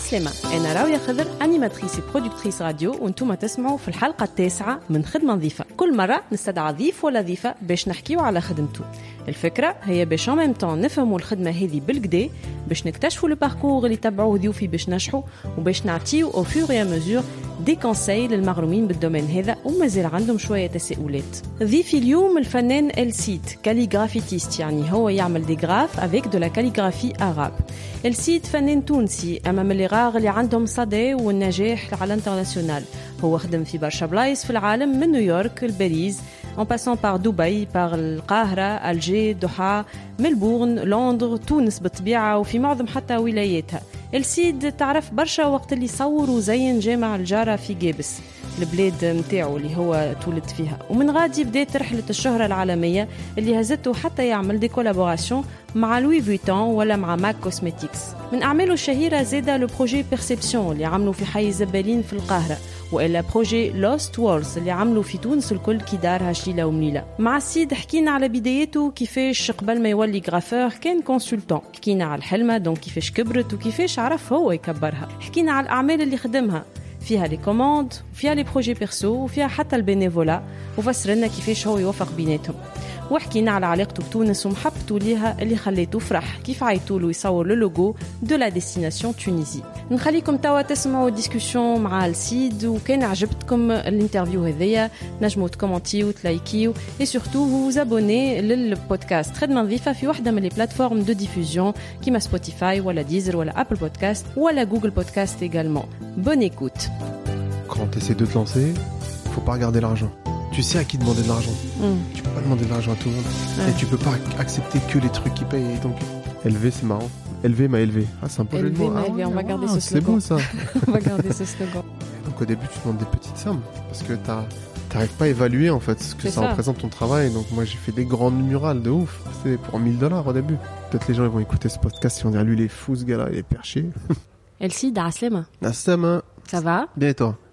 عسلامة أنا راوية خضر أنيماتريس برودكتريس راديو وأنتم تسمعوا في الحلقة التاسعة من خدمة نظيفة. كل مرة نستدعى ضيف ولا ضيفة باش نحكيو على خدمته الفكرة هي باش ان ميم طون نفهموا الخدمة هذه بالكدا باش نكتشفوا لو باركور اللي تبعوه ضيوفي باش نجحوا وباش نعطيو أو فور مزور دي كونساي للمغرومين بالدومين هذا ومازال عندهم شوية تساؤلات. ضيفي اليوم الفنان السيد كاليغرافيتيست يعني هو يعمل دي غراف افيك دو لا كاليغرافي اراب السيد فنان تونسي اما من غار اللي عندهم صدى والنجاح على الانترناسيونال. هو خدم في برشا بلايص في العالم من نيويورك لباريس en passant par دبي par القاهرة الجي دوحة ملبورن لندن تونس بالطبيعة وفي معظم حتى ولاياتها. السيد تعرف برشا وقت اللي صور وزين جامع الجارة في جابس البلاد متاعو اللي هو تولد فيها. ومن غادي بدات رحلة الشهرة العالمية اللي هزته حتى يعمل دي كولابوراسيون مع لوي فيتون ولا مع ماك كوسمتيكس من أعماله الشهيرة زاد لو بروجي بيرسيبسيون اللي عملوا في حي زبالين في القاهرة والا بروجي لوست وورز اللي عملوا في تونس الكل كي دارها شليله ومليله مع السيد حكينا على بداياته كيفاش قبل ما يولي غرافور كان كونسلتون حكينا على الحلمة دونك كيفاش كبرت وكيفاش عرف هو يكبرها. حكينا على الأعمال اللي خدمها. فيها لي كوموند فيها لي بروجي بيرسو وفيها حتى البينيفولا وفسر لنا كيفاش هو يوفق بيناتهم. وحكينا على علاقته بتونس ومحبته ليها اللي خليته فرح كيف عيطوا له يصور لو لوغو دو لا ديستيناسيون تونيزي نخليكم توا تسمعوا ديسكوسيون مع السيد وكان عجبتكم الانترفيو هذيا نجموا تكومنتيو وتلايكيو اي سورتو vous abonner للبودكاست خدمة نظيفة في واحدة من لي بلاتفورم دو ديفوزيون كيما سبوتيفاي ولا ديزر ولا ابل بودكاست ولا جوجل بودكاست également. Bonne écoute. Quand tu essaies de te lancer, faut pas regarder l'argent. Tu sais à qui demander de l'argent. Mm. peux pas demander de l'argent à tout le monde. Et tu peux pas accepter que les trucs qui payent. Donc, élevé, c'est marrant. Élevé m'a élevé. Ah, c'est un peu élevé. Élevé m'a élevé, on va ah, garder ce slogan. C'est bon ça. on va garder ce slogan. Donc au début, tu demandes des petites sommes parce que t'arrives pas à évaluer en fait ce que ça, représente ton travail. Donc moi j'ai fait des grandes murales de ouf. C'était pour 1000 dollars au début. Peut-être les gens ils vont écouter ce podcast si on dit lui il est fou ce gars-là, il est perché. Elsie, d'Aslema. Hein. Ça va? Bien et toi?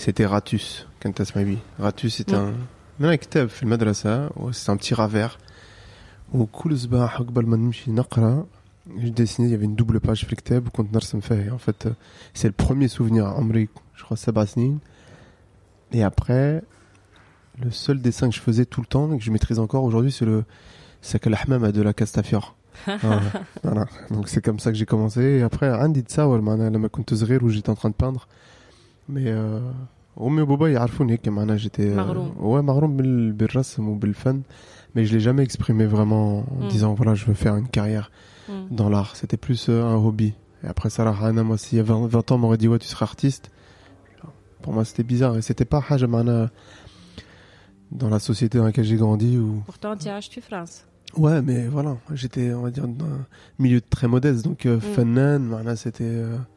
سيتي راتوس كنت تسمعي بيه راتوس سيتي مم. ان من كتاب في المدرسه سيتي ان بتي رافير وكل صباح قبل ما نمشي نقرا جو ديسيني يافي une double page في الكتاب وكنت نرسم فيه en fait c'est le premier souvenir عمري je crois سبع سنين et après le seul dessin que je faisais tout le temps et que je maîtrise encore aujourd'hui c'est le c'est que الحمامة de la Castafiore Ah, voilà. Donc c'est comme ça que j'ai commencé. Et après, عندي تصاور معناها لما كنت صغير où j'étais en train de peindre. Mais euh, أمي وبابا يعرفوني هيك معناها j'étais euh, مغروم. ouais مغروم بال- بالرسم وبالفن. Mais je l'ai jamais exprimé vraiment en Mm. disant voilà je veux faire une carrière مم. dans l'art. C'était plus euh, un hobby. Et après Sarah Hana, moi s'il y a 20, 20 ans m'aurait dit ouais tu seras artiste. Pour moi c'était bizarre et c'était pas حاجة معناها dans la société dans laquelle j'ai grandi où pourtant tu عشت في فرنسا Ouais, mais voilà, j'étais, on va dire, dans un milieu très modeste. Donc, euh, Mm. Fannan, voilà, c'était. euh, Il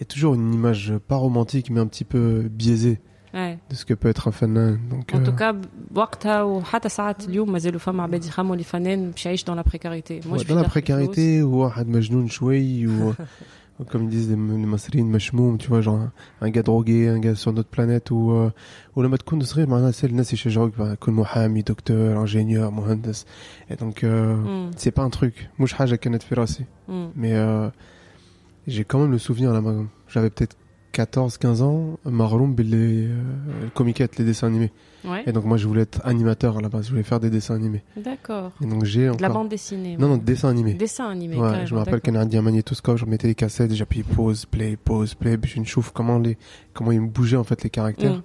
y a toujours une image pas romantique, mais un petit peu biaisée ouais. de ce que peut être un Fannan. Donc, En euh, tout cas وقتها وحتى ساعات اليوم مازالوا فما عباد يخموا لي فنان باش يعيش dans la précarité. Moi, ouais, je dans la vis précarité, ou واحد مجنون شوي, ou, ou comme ils disent les, les Masrines, مشموم, tu vois, genre un, un gars drogué, un gars sur notre planète, ou, euh, ou لما تكون صغير معناها c'est الناس يشجعوك بقى كون محامي دكتور ingénieur مهندس et donc euh, Mm, c'est pas un truc مش حاجة كانت في راسي mm. Mais euh, j'ai quand même le souvenir là, j'avais peut-être 14-15 ans, Maroum, les euh, comiquettes, les dessins animés. Ouais. Et donc moi je voulais être animateur à la base, je voulais faire des dessins animés. D'accord. Et donc j'ai De la encore... bande dessinée. Non, non, dessins animés. Dessin animé. Ouais, je me rappelle qu'un indien magnétoscope, je remettais les cassettes, puis pause, play, pause, play, puis je ne chauffe comment les, comment ils me bougeaient en fait les caractères. Mm.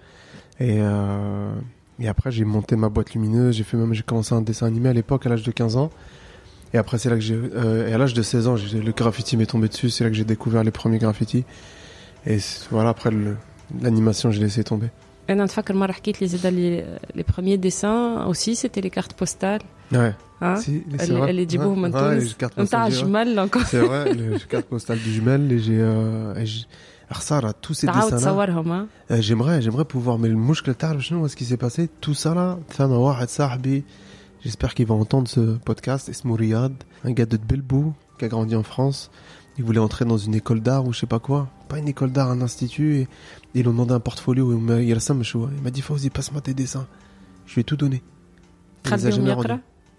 Et, euh, et après, j'ai monté ma boîte lumineuse. J'ai fait même, j'ai commencé un dessin animé à l'époque, à l'âge de 15 ans. Et après, c'est là que j'ai. Euh, et à l'âge de 16 ans, le graffiti m'est tombé dessus. C'est là que j'ai découvert les premiers graffitis. Et voilà, après, l'animation, j'ai laissé tomber. Et une fois que les, les premiers dessins aussi, c'était les cartes postales. Ouais. Hein? Si, elle, elle est djibou ouais, ouais, les cartes postales. jumel encore. C'est vrai, les cartes postales du jumel, les j'ai. Euh, tous ces dessins-là. Euh, j'aimerais, j'aimerais pouvoir, mais le mouche que t'as, je sais ce qui s'est passé. Tout ça là, tu femme à Wahad Sahbi. J'espère qu'il va entendre ce podcast. Esmou Riyad, un gars de Belbou qui a grandi en France. Il voulait entrer dans une école d'art ou je sais pas quoi. Pas une école d'art, un institut. Et, et ils l'ont demandé un portfolio. Il m'a dit Fawzi, passe-moi tes dessins. Je lui ai tout donné. Les ingénieurs ont dit,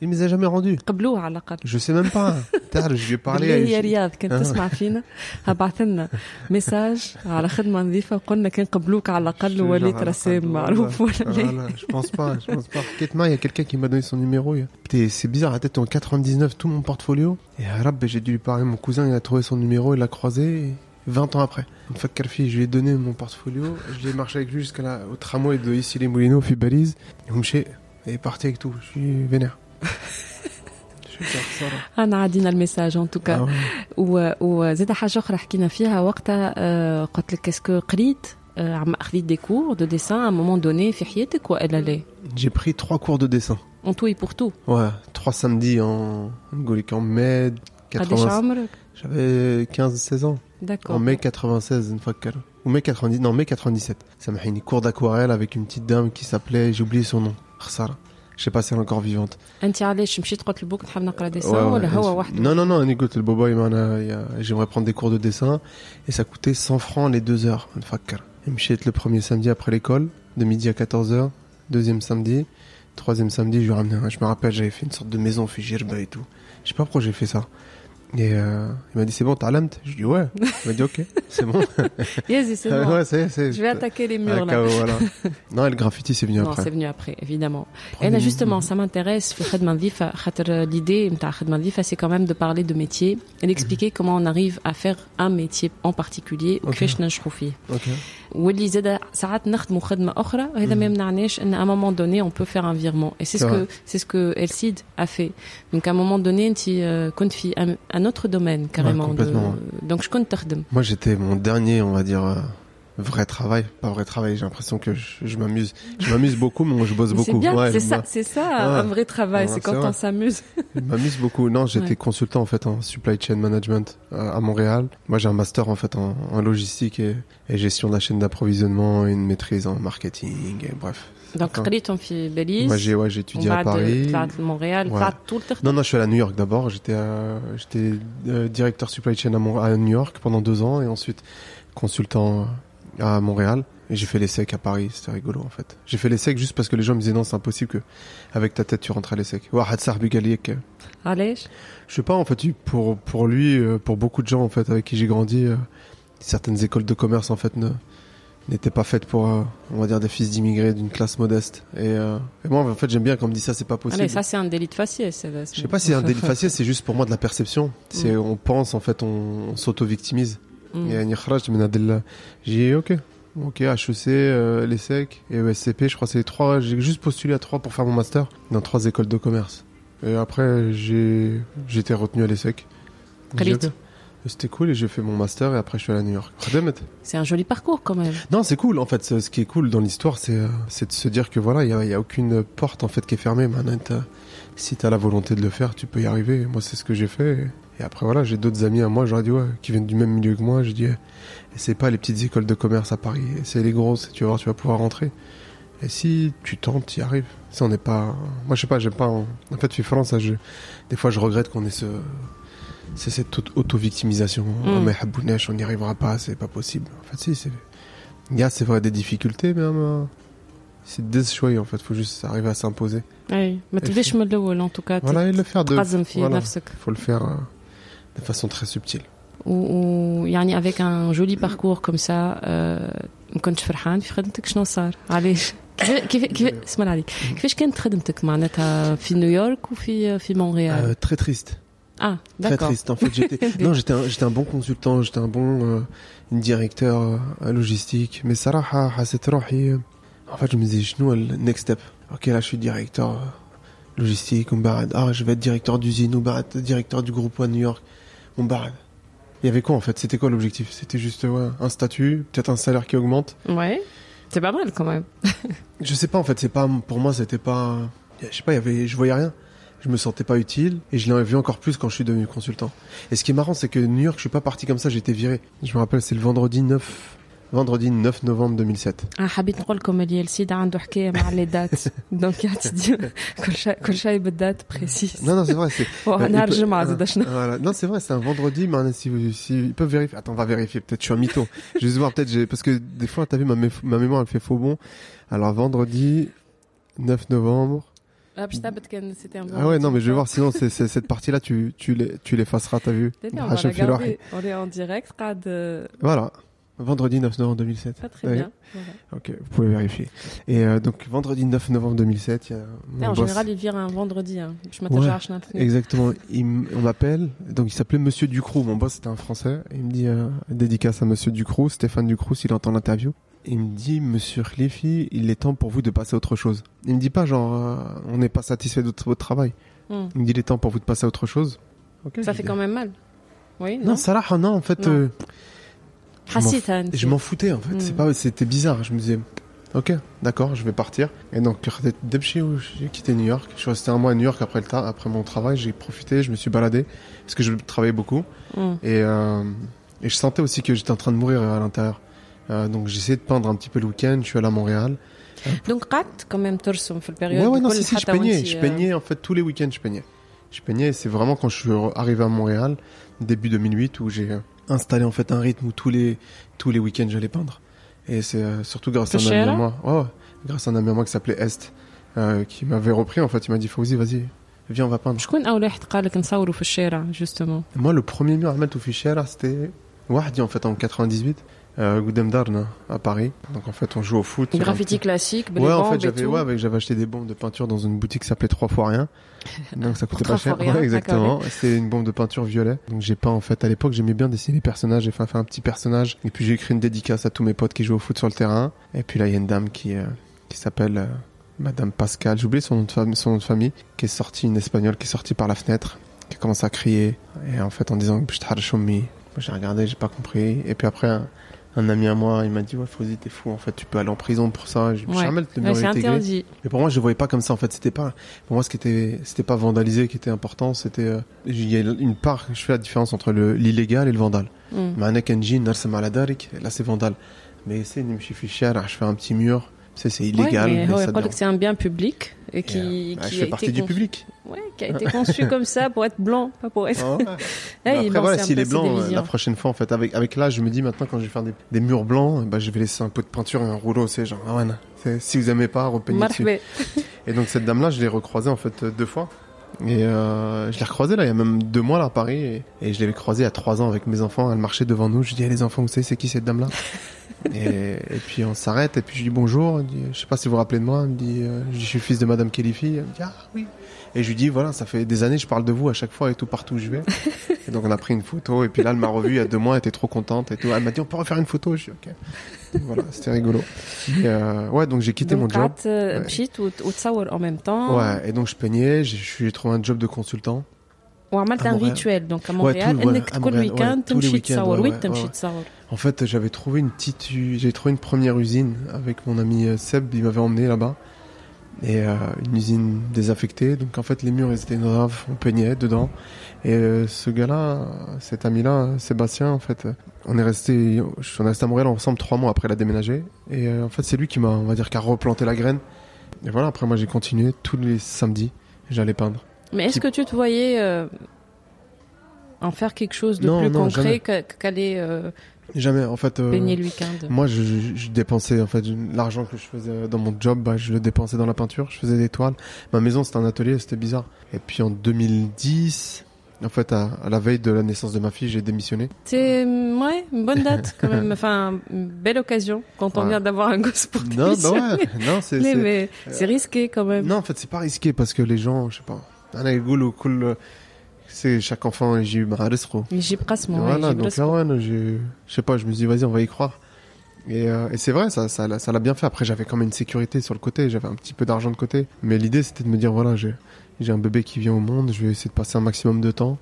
il me les a jamais rendus قبلوه على الاقل je sais même pas تعرف je lui ai parlé بالله يا à- رياض كنت آه. تسمع فينا ابعث لنا ميساج على خدمه نظيفه وقلنا كان قبلوك على الاقل Je- ووليت genre, رسام voilà. معروف ولا لا Voilà, je pense pas, je pense pas. Ketma, il y a quelqu'un qui m'a donné son numéro. il y a- Putain, C'est bizarre, à tête en 99, tout mon portfolio. Et à Arab, j'ai dû lui parler. Mon cousin, il a trouvé son numéro, il l'a croisé. et 20 ans après. Une fois que Karfi, je lui ai donné mon portfolio. Je l'ai marché avec lui jusqu'à la, au tramway de ici les Moulineaux, puis Belize. Et Oumché est parti avec tout. Je suis vénère. je suis ça, là. انا عدينا الميساج ان توكا Ah ouais. و- وزاد حاجه اخرى حكينا فيها وقتها آه، قلت لك اسكو قريت آه، عم خديت دي كور دو ديسان ا مومون دوني في حياتك والا لا J'ai pris trois cours de dessin. اون تو بور تو Ouais, trois samedis en, en en mai قداش 80. عمرك J'avais 15-16 ans. En داكور mai 96, une fois que... Ou mai 90, non, mai 97. Ça m'a fait une cours d'aquarelle avec une petite dame qui s'appelait, j'ai oublié son nom, Khsara. Je sais pas si elle est encore vivante. انت علاش مشيت قلت لبوك نحب نقرا ديسان Ouais, ouais, ولا elle- هو وحده Non, non, non, écoute, le bobo, il m'en a- il a- j'aimerais prendre des cours de dessin et ça coûtait 100 francs les deux heures. une fois que- Et me le premier samedi après l'école, de midi à 14h, deuxième samedi, troisième samedi, je lui ramenais, un- je me rappelle, j'avais fait une sorte de maison, fait gerba et tout. Je sais pas pourquoi j'ai fait ça. Et euh, il m'a dit c'est bon, t'as l'amt? Je lui dis ouais. Il m'a dit ok, c'est bon. yes, c'est bon. c'est. Je vais attaquer les murs ah, là. Non, et le graffiti c'est venu non, après. c'est venu après, évidemment. Prenez eh ben, et là justement, ça m'intéresse. Euh, l'idée c'est quand même de parler de métier et d'expliquer mhm. comment on arrive à faire un métier en particulier. Okay. Okay. واللي زاد ساعات نخدموا خدمة أخرى وهذا ما يمنعناش أن à un moment donné on peut faire un virement. Et c'est ce C'est que c'est ce que Elside a fait. Donc à un moment donné أنت آه، كنت في un, un autre domaine carrément. de... complètement, Donc je كنت تخدم. Moi, j'étais mon dernier, on va dire, euh, vrai travail, pas vrai travail. J'ai l'impression que je, m'amuse. Je m'amuse beaucoup, mais je bosse beaucoup. C'est ça, un vrai travail, c'est quand on s'amuse. je m'amuse beaucoup. Non, j'étais consultant en fait en supply chain management euh, à, Montréal. Moi, j'ai un master en fait en, logistique et, gestion de la chaîne d'approvisionnement, une maîtrise en marketing, bref. Donc, tu en fais Belize. Moi, j'ai ouais, étudié à Paris. De, Montréal, ouais. tout le Non, non, je suis à New York d'abord. J'étais euh, j'étais euh, directeur supply chain à New York pendant deux ans et ensuite consultant à Montréal et j'ai fait l'ESSEC à Paris. C'était rigolo en fait. J'ai fait l'ESSEC juste parce que les gens me disaient non, c'est impossible que avec ta tête tu rentres à l'ESSEC. Allez. Je sais pas en fait pour pour lui euh, pour beaucoup de gens en fait avec qui j'ai grandi euh, certaines écoles de commerce en fait n'étaient pas faites pour euh, on va dire des fils d'immigrés d'une classe modeste et, moi en fait j'aime bien quand on me dit ça c'est pas possible. Mais ça c'est un délit de faciès. Je sais pas si c'est un délit de c'est juste pour moi de la perception. C'est mm. on pense en fait on, on s'auto victimise. Et à Nikhraj, je me dis, là, j'ai dit, ok. Ok, HEC, euh, l'ESSEC et ESCP, je crois que c'est les trois. J'ai juste postulé à trois pour faire mon master dans trois écoles de commerce. Et après, j'ai, j'étais retenu à l'ESSEC. C'était cool et j'ai fait mon master et après je suis allé à New York. C'est un joli parcours quand même. Non, c'est cool en fait. Ce qui est cool dans l'histoire, c'est euh, c'est de se dire que voilà, il y a, a aucune porte en fait qui est fermée. Maintenant, t'as- si tu as la volonté de le faire, tu peux y arriver. Moi, c'est ce que j'ai fait. Et et après, voilà, j'ai d'autres amis à moi, j'aurais dit, ouais, qui viennent du même milieu que moi. Je dis, eh, c'est pas les petites écoles de commerce à Paris, c'est les grosses, tu vas voir, tu vas pouvoir rentrer. Et si tu tentes, tu y arrives. Si on n'est pas. Moi, je sais pas, j'aime pas. En... fait, je ça, des fois, je regrette qu'on ait ce. C'est cette auto-victimisation. Oh, mais Habounèche, on n'y arrivera pas, c'est pas possible. En fait, si, c'est. Il y a, c'est vrai, des difficultés, mais. Euh... C'est déchoué, en fait, faut juste arriver à s'imposer. Oui, mais tu veux en tout cas. Voilà, et le faire de. Voilà. Faut le faire. Euh, de façon très subtile. ويعني avec un joli parcours comme ça آه، ما كنتش فرحان في خدمتك شنو صار علاش كيف كيف كيف اسمع عليك كيفاش كانت خدمتك معناتها في نيويورك وفي في مونريال Euh, très triste. اه Très داكور triste. En fait, j'étais. non, j'étais un, j'étais un bon consultant, j'étais un bon euh, directeur euh, logistique. Mais Sarah, حسيت روحي. En fait, je me disais, nous, le next step. Ok, là, je suis directeur euh, logistique, on barade. Ah, je vais être directeur d'usine, ou barade, directeur du groupe à New York, on barade. Il y avait quoi en fait? C'était quoi l'objectif? C'était juste ouais, un statut, peut-être un salaire qui augmente? Ouais, c'est pas mal quand même. je sais pas en fait, c'est pas pour moi, c'était pas. Je sais pas, il y avait, je voyais rien. Je me sentais pas utile et je l'ai vu encore plus quand je suis devenu consultant. Et ce qui est marrant, c'est que New York, je suis pas parti comme ça, j'ai été viré. Je me rappelle, c'est le vendredi 9 vendredi 9 novembre 2007 اه حبيت نقول لكم اللي السيد عنده حكايه مع لي دات دونك يعطي كل شيء كل شيء بالدات بريسيس non non c'est vrai c'est نهار الجمعه زاد شنو non c'est vrai c'est un vendredi mais si, si ils peuvent vérifier attends on va vérifier peut-être je suis un mytho je vais voir peut-être parce que des fois t'as vu ma, ma mémoire elle fait faux bon alors vendredi 9 novembre ah, ah ouais, non, mais je vais voir, sinon, c'est, cette partie-là, tu, tu, les, tu l'effaceras, t'as vu. On, va regarder. on est en direct, Voilà. Vendredi 9 novembre 2007. Pas très bien. Ok, vous pouvez vérifier. Et euh, donc vendredi 9 novembre 2007, il y a. en général, il vire un vendredi. Hein. Je m'attache à Exactement. Il on m'appelle. Donc il s'appelait Monsieur Ducrou. Mon boss c'était un Français. il me dit euh, dédicace à Monsieur Ducrou, Stéphane Ducrou, s'il entend l'interview. Il me dit Monsieur Khlifi, il est temps pour vous de passer à autre chose. Il me dit pas genre euh, on n'est pas satisfait de votre travail. Hmm. Il me dit il est temps pour vous de passer à autre chose. ça fait quand même mal. Oui. Non, ça là, non en fait. Je m'en foutais en fait. C'est hmm. pas, c'était bizarre. Je me disais, ok, d'accord, je vais partir. Et donc, j'ai quitté New York. Je suis resté un mois à New York après le après mon travail. J'ai profité, je me suis baladé parce que je travaillais beaucoup. Hmm. Et, euh, et je sentais aussi que j'étais en train de mourir à l'intérieur. Euh, donc, j'ai essayé de peindre un petit peu le week-end. Je suis allé à Montréal. Donc, quand même, tu le période. Ouais, ouais, non, si, si, je peignais. Je peignais, en fait, tous les week-ends, je peignais. Je peignais. C'est vraiment quand je suis arrivé à Montréal, début 2008, où j'ai installé en fait un rythme où tous les tous les week-ends j'allais peindre. Et c'est euh, surtout grâce à un ami à moi, oh, grâce à un ami à moi qui s'appelait Est, euh, qui m'avait repris en fait. Il m'a dit Fauzi, vas-y, viens, on va peindre. Moi, le premier mur à mettre au c'était Wahdi en fait en 98 euh, Darn à Paris. Donc en fait, on joue au foot. Graffiti classique, Ouais, en fait, j'avais ouais, j'avais acheté des bombes de peinture dans une boutique qui s'appelait Trois fois rien. Donc ça coûtait pas cher. Ouais, exactement. C'est une bombe de peinture violet. Donc j'ai peint en fait à l'époque, j'aimais bien dessiner les personnages, j'ai fait, un petit personnage et puis j'ai écrit une dédicace à tous mes potes qui jouent au foot sur le terrain. Et puis là, il y a une dame qui euh, qui s'appelle euh, Madame Pascal, j'ai oublié son nom de famille, son nom de famille, qui est sortie une espagnole qui est sortie par la fenêtre, qui commence à crier et en fait en disant j'ai regardé, j'ai pas compris. Et puis après, un ami à moi, il m'a dit ouais, Fauzi, t'es fou, en fait, tu peux aller en prison pour ça. Je ouais. jamais le ouais, interdit. Mais pour moi, je voyais pas comme ça. En fait, c'était pas pour moi ce qui était, c'était pas vandalisé qui était important. C'était euh, il y a une part. Je fais la différence entre le l'illégal et le vandal. Mm. Là, c'est vandal. Mais c'est je fais un petit mur c'est illégal. Ouais, mais, mais que c'est un bien public et qui, qui je fais partie du public. Ouais, qui a été conçu comme ça pour être blanc, pas pour être. Oh, après, voilà, s'il est blanc, euh, la prochaine fois, en fait, avec, avec l'âge, je me dis maintenant, quand je vais faire des, des murs blancs, bah, je vais laisser un peu de peinture et un rouleau, c'est genre, ah ouais, si vous aimez pas, repeignez dessus. Et donc, cette dame-là, je l'ai recroisée, en fait, deux fois. Et euh, je l'ai recroisée là, il y a même deux mois là à Paris. Et, je l'avais croisée il a trois ans avec mes enfants. Elle marchait devant nous. Je dis, les enfants, vous savez, c'est qui cette dame-là? Et, et, puis on s'arrête. Et puis je lui dis bonjour. Je sais pas si vous vous rappelez de moi. Elle me dit, euh, je suis fils de Madame Kelifi. Elle me dit, ah oui. Et je lui dis, voilà, ça fait des années, je parle de vous à chaque fois et tout, partout où je vais. et donc on a pris une photo. Et puis là, elle m'a revu il y a deux mois. Elle était trop contente et tout. Elle m'a dit, on peut refaire une photo? Je dis, ok. voilà, c'était rigolo. Et euh, ouais, donc j'ai quitté mon job. Euh, ouais. en même temps. Ouais, et donc je peignais, j'ai trouvé un job de consultant. وعملت un rituel donc à Montréal انك كل ويكاند تمشي تصور وين تمشي تصور En fait, j'avais trouvé une petite j'ai trouvé une première usine avec mon ami euh, Seb, il m'avait emmené là-bas. Et euh, une usine désaffectée, donc en fait les murs ils étaient graves, on peignait dedans. Et euh, ce gars-là, cet ami-là, Sébastien, en fait, on est resté, je suis resté à Montréal ensemble trois mois après la déménager. Et euh, en fait, c'est lui qui m'a, on va dire, qui a replanté la graine. Et voilà, après moi j'ai continué tous les samedis, j'allais peindre. Mais est-ce que tu te voyais euh, en faire quelque chose de plus concret qu'aller euh, Jamais, en fait. Euh, le week-end? Moi, je, je, dépensais en fait l'argent que je faisais dans mon job, bah, je le dépensais dans la peinture. Je faisais des toiles. Ma maison, c'était un atelier, c'était bizarre. Et puis en 2010, en fait, à, la veille de la naissance de ma fille, j'ai démissionné. C'est ouais, une bonne date quand même. enfin, une belle occasion quand on vient d'avoir un gosse pour Non, bah ouais, non, c'est. Mais c'est risqué quand même. Non, en fait, c'est pas risqué parce que les gens, je sais pas c'est chaque enfant j'ai eu j'ai presque voilà donc là ouais je sais pas je me dis vas-y on va y croire Et, euh, et c'est vrai, ça, ça, l'a- ça l'a bien fait. Après, j'avais quand même une sécurité sur le côté, j'avais un petit peu d'argent de côté. Mais l'idée, c'était de me dire, voilà, j'ai, j'ai un bébé qui vient au monde, je vais essayer de passer un maximum de temps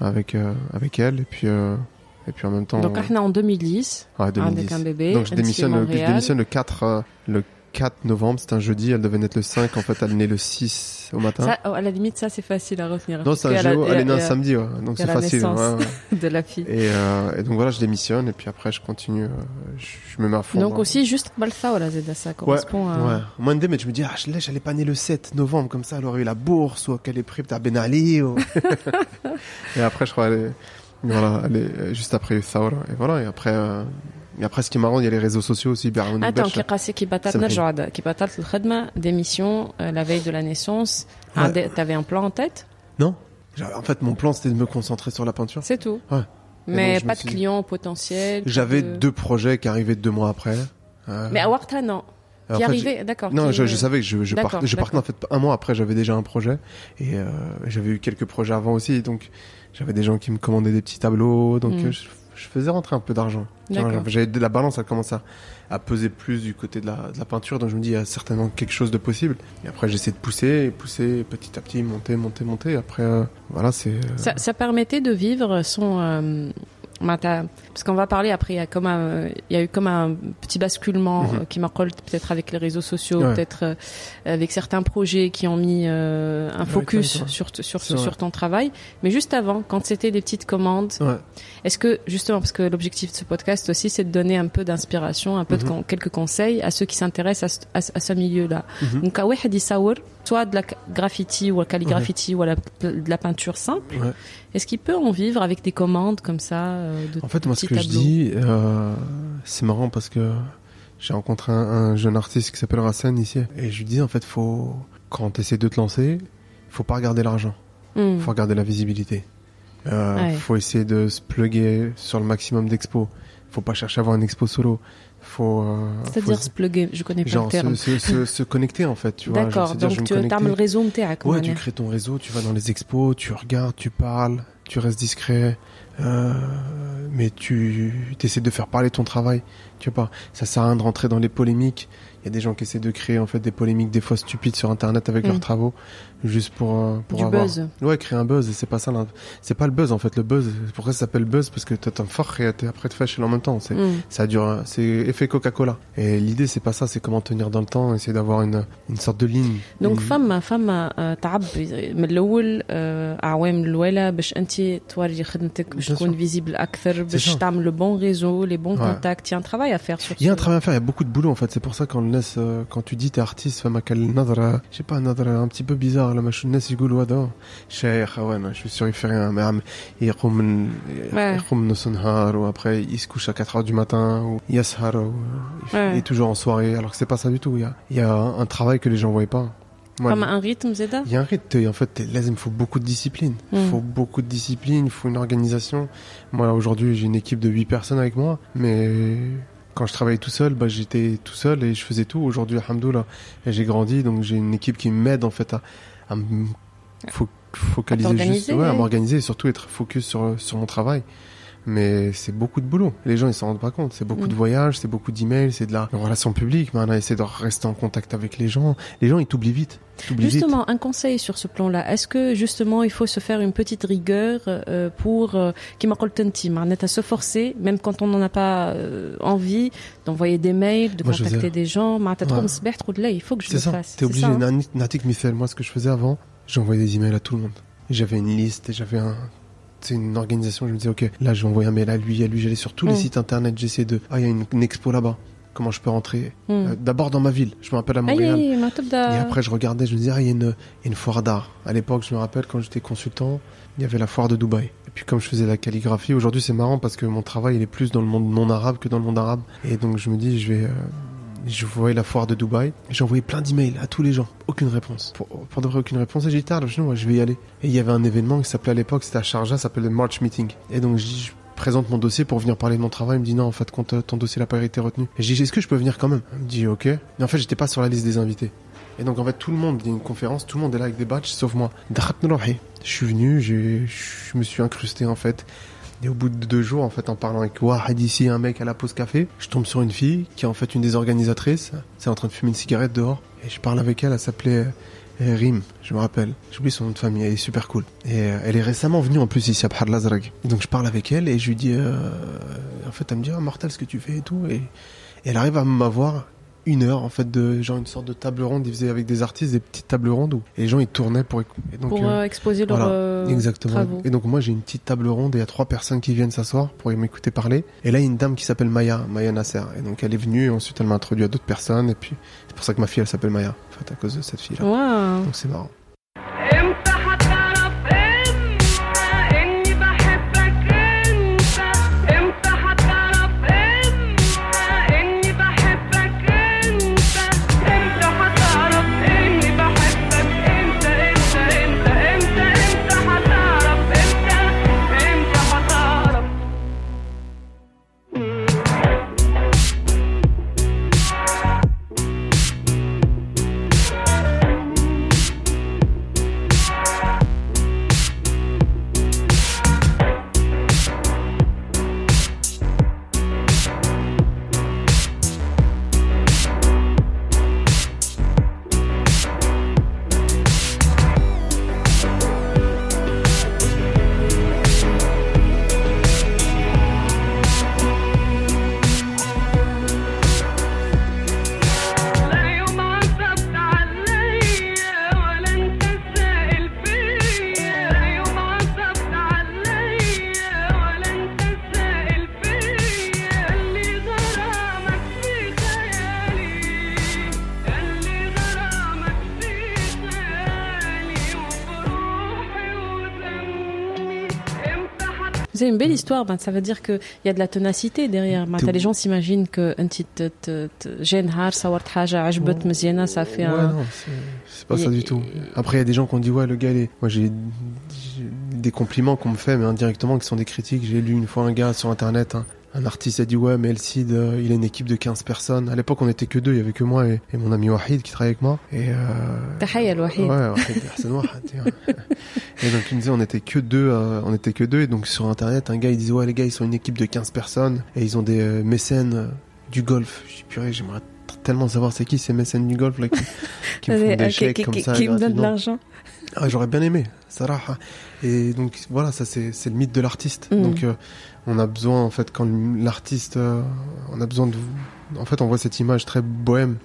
avec, euh, avec elle. Et puis, euh, et puis en même temps, Donc, احنا en 2010, ouais, avec 2010. un bébé, Donc je elle démissionne, suit le, je Montréal. démissionne le 4, euh, le 4 novembre, c'est un jeudi, elle devait naître le 5, en fait, elle est née le 6 au matin. Ça, oh, à la limite, ça, c'est facile à retenir. non, c'est un géo, elle est née un samedi, ouais, donc c'est facile. ouais, ouais. de la fille. Et, euh, et donc voilà, je démissionne, et puis après, je continue, euh, je, je me mets à fond. Donc aussi, juste Balfa, Zeda, ça correspond à... Ouais. Moi, une mais je me dis, ah, je l'ai, j'allais pas née le 7 novembre, comme ça, elle aurait eu la bourse, ou qu'elle est prise à Ben Ali, ou... et après, je crois, elle est, voilà, elle est euh, juste après Thaur, et voilà, et après, euh, mais après, ce qui est marrant, il y a les réseaux sociaux aussi. Attends, qui casse qui batate nerjouada, qui batate le khadma, démission euh, la veille de la naissance. Ouais. T'avais un plan en tête? Non. En fait, mon plan, c'était de me concentrer sur la peinture. C'est tout. Ouais. Mais donc, pas de clients potentiels. J'avais de... deux projets qui arrivaient deux mois après. Euh... Mais à Warta, non. Qui arrivait, d'accord. Non, je, je, savais que je, je partais, je partais en fait un mois après, j'avais déjà un projet et euh, j'avais eu quelques projets avant aussi, donc j'avais des gens qui me commandaient des petits tableaux, donc mm. euh, je je faisais rentrer un peu d'argent. J'avais de la balance, elle commence à, à peser plus du côté de la, de la peinture, donc je me dis il y a certainement quelque chose de possible. Et après j'essaie de pousser, et pousser petit à petit, monter, monter, monter. Après euh, voilà, c'est euh, ça, ça permettait de vivre son bah, parce qu'on va parler après, il y, a comme un, il y a eu comme un petit basculement euh, qui m'a peut-être avec les réseaux sociaux, peut-être euh, avec certains projets qui ont mis euh, un focus sur, sur, sur ton travail. Mais juste avant, quand c'était des petites commandes, est-ce que, justement, parce que l'objectif de ce podcast aussi, c'est de donner un peu d'inspiration, un peu de quelques conseils à ceux qui s'intéressent à, ce milieu-là. Donc, à soit de la graffiti ou la calligraphie ou la- de la peinture simple. Ouais. Est-ce qu'il peut en vivre avec des commandes comme ça euh, de En fait, moi, ce que je dis, euh, c'est marrant parce que j'ai rencontré un, un jeune artiste qui s'appelle Rassen ici, et je lui dis en fait, faut quand tu essaies de te lancer, faut pas regarder l'argent, Hmm. faut regarder la visibilité. Euh, Ouais. Faut essayer de se plugger sur le maximum d'expos. Faut pas chercher à avoir une expo solo. Euh, c'est-à-dire se plugger, je connais pas le terme. Se, connecter en fait, tu vois. D'accord, donc tu as le réseau, Ouais, tu crées ton réseau, tu vas dans les expos, tu regardes, tu parles, tu restes discret, euh, mais tu essaies de faire parler ton travail Tu vois pas, ça sert à rien de rentrer dans les polémiques. Il y a des gens qui essaient de créer en fait des polémiques des fois stupides sur internet avec Mm. leurs travaux, juste pour euh, pour Du avoir. buzz. Ouais, créer un buzz. Et c'est pas ça. là. C'est pas le buzz en fait. Le buzz, pourquoi ça s'appelle buzz Parce que t'as un fort et t'es après te fâcher en même temps. C'est Hmm. ça dure. C'est effet Coca-Cola. Et l'idée c'est pas ça. C'est comment tenir dans le temps, essayer d'avoir une une sorte de ligne. دونك Une- فما فما آه، تعب من الاول آه، اعوام الاولى باش انت توري خدمتك باش Bien تكون sûr. فيزيبل اكثر باش ça. تعمل لو بون ريزو لي بون Ouais. كونتاكت il y a un travail à faire sur Il y a un ce- travail à faire, il y a beaucoup de boulot en fait. C'est pour ça qu'on laisse, euh, quand tu dis t'es artiste, femme à quel nadra, je sais pas, un nadra un petit peu bizarre, la machine laisse يقول وهذا شيخ ouais, je suis sûr il fait rien mais عم- يقوم من Ouais. يقوم نص نهار ou après il se couche à 4 heures du matin ou يسهر ou il, fait- Ouais. il est toujours en soirée alors que c'est pas ça du tout. Il y a, il y a un travail que les gens voient pas. Moi, comme un rythme زاده il y a un rythme, t'es- en fait, t'es- là, il me faut beaucoup de discipline. Il Mm. faut beaucoup de discipline, il faut une organisation. Moi, aujourd'hui, j'ai une équipe de 8 personnes avec moi, mais quand je travaillais tout seul, bah, j'étais tout seul et je faisais tout. Aujourd'hui, alhamdoulilah, et j'ai grandi, donc j'ai une équipe qui m'aide, en fait, à, à me fo- focaliser juste, ouais, à m'organiser et surtout être focus sur, sur mon travail mais c'est beaucoup de boulot. Les gens, ils s'en rendent pas compte. C'est beaucoup mm. de voyages, c'est beaucoup d'emails, c'est de la relation publique. Maintenant, essaie de rester en contact avec les gens. Les gens, ils t'oublient vite. Justement, un conseil sur ce plan-là. Est-ce que justement il faut se faire une petite rigueur euh, pour qui euh, à se forcer, même quand on n'en a pas euh, envie, d'envoyer des mails, de contacter des gens, Mais tu as trop de ouais. il faut que je le ça. fasse. T'es obligé. Hein? Moi, ce que je faisais avant, j'envoyais des emails à tout le monde. J'avais une liste, et j'avais un c'est une organisation, je me disais, ok, là, je vais envoyer un mail à lui, à lui, j'allais sur tous les sites internet, j'essaie de, ah, il y a une, expo là-bas comment je peux rentrer? Euh, d'abord dans ma ville, je me rappelle à Montréal. Et après, je regardais, je me disais, ah, il y a une, foire d'art. À l'époque, je me rappelle, quand j'étais consultant, il y avait la foire de Dubaï. Et puis, comme je faisais la calligraphie, aujourd'hui, c'est marrant parce que mon travail, il est plus dans le monde non arabe que dans le monde arabe. Et donc, je me dis, je vais, euh, je voyais la foire de Dubaï. J'ai envoyé plein d'emails à tous les gens. Aucune réponse. Pour, pour de vrai, aucune réponse. Et j'ai dit, tard, je vais y aller. Et il y avait un événement qui s'appelait à l'époque, c'était à Sharjah, s'appelait le March Meeting. Et donc, je présente mon dossier pour venir parler de mon travail. Il me dit, non, en fait, ton dossier n'a pas été retenu. Et je dis, est-ce que je peux venir quand même? Il me dit, ok. Mais en fait, j'étais pas sur la liste des invités. Et donc en fait tout le monde, il y a une conférence, tout le monde est là avec des badges sauf moi. Je suis venu, j'ai- je me suis incrusté en fait Et au bout de deux jours, en fait, en parlant avec Wahad ici, un mec à la pause café, je tombe sur une fille qui est en fait une des organisatrices. C'est en train de fumer une cigarette dehors. Et je parle avec elle, elle s'appelait euh, Rim, je me rappelle. J'oublie son nom de famille, elle est super cool. Et euh, elle est récemment venue en plus ici à Bhar Lazrag. Et donc je parle avec elle et je lui dis, euh, en fait, elle me dit, ah, Mortel, ce que tu fais et tout. Et, et elle arrive à m'avoir une heure en fait de genre une sorte de table ronde. Ils faisaient avec des artistes des petites tables rondes où et les gens ils tournaient pour écouter. Pour euh, exposer leurs voilà, euh, exactement. travaux. Et donc moi j'ai une petite table ronde et il y a trois personnes qui viennent s'asseoir pour m'écouter parler. Et là il y a une dame qui s'appelle Maya, Maya Nasser. Et donc elle est venue et ensuite elle m'a introduit à d'autres personnes et puis c'est pour ça que ma fille elle s'appelle Maya en fait à cause de cette fille là. Waouh. Donc c'est marrant. ben, ça veut dire qu'il y a de la ténacité derrière. Ben, les gens s'imaginent que qu'un petit euh, Genhar, Sawart Haja, Ajbot, Mziena, ça fait un. non, c'est pas ça du tout. Après, il y a des gens qui ont dit, ouais, le gars, est moi j'ai des compliments qu'on me fait, mais indirectement, qui sont des critiques. J'ai lu une fois un gars sur internet, hein, un artiste a dit ouais mais El Cid euh, il a une équipe de 15 personnes. À l'époque on était que deux. Il y avait que moi et, mon ami Wahid qui travaillait avec moi. Et euh, Wahid ouais hein, et donc il me disait on était que deux euh, on était que deux. Et donc sur internet un gars il disait ouais les gars ils sont une équipe de 15 personnes. Et ils ont des euh, mécènes du golf. Je dis purée j'aimerais tellement savoir c'est qui ces mécènes du golf là qui, qui me font des chèques comme ça qui me donnent de l'argent. Ah, j'aurais bien aimé, Sarah. Et donc voilà, ça c'est le mythe de l'artiste. Mm. Donc euh, on a besoin en fait quand l'artiste, euh, on a besoin de, en fait on voit cette image très bohème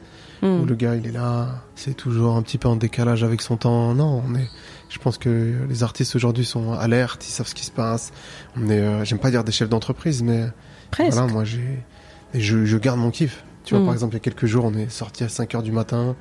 Hmm. où le gars il est là, c'est toujours un petit peu en décalage avec son temps. Non, on est, je pense que les artistes aujourd'hui sont alertes, ils savent ce qui se passe. On est, euh, j'aime pas dire des chefs d'entreprise, mais Presque. voilà, moi j'ai, je, je garde mon kiff. Tu vois, Mm. par exemple, il y a quelques jours, on est sorti à 5 heures du matin,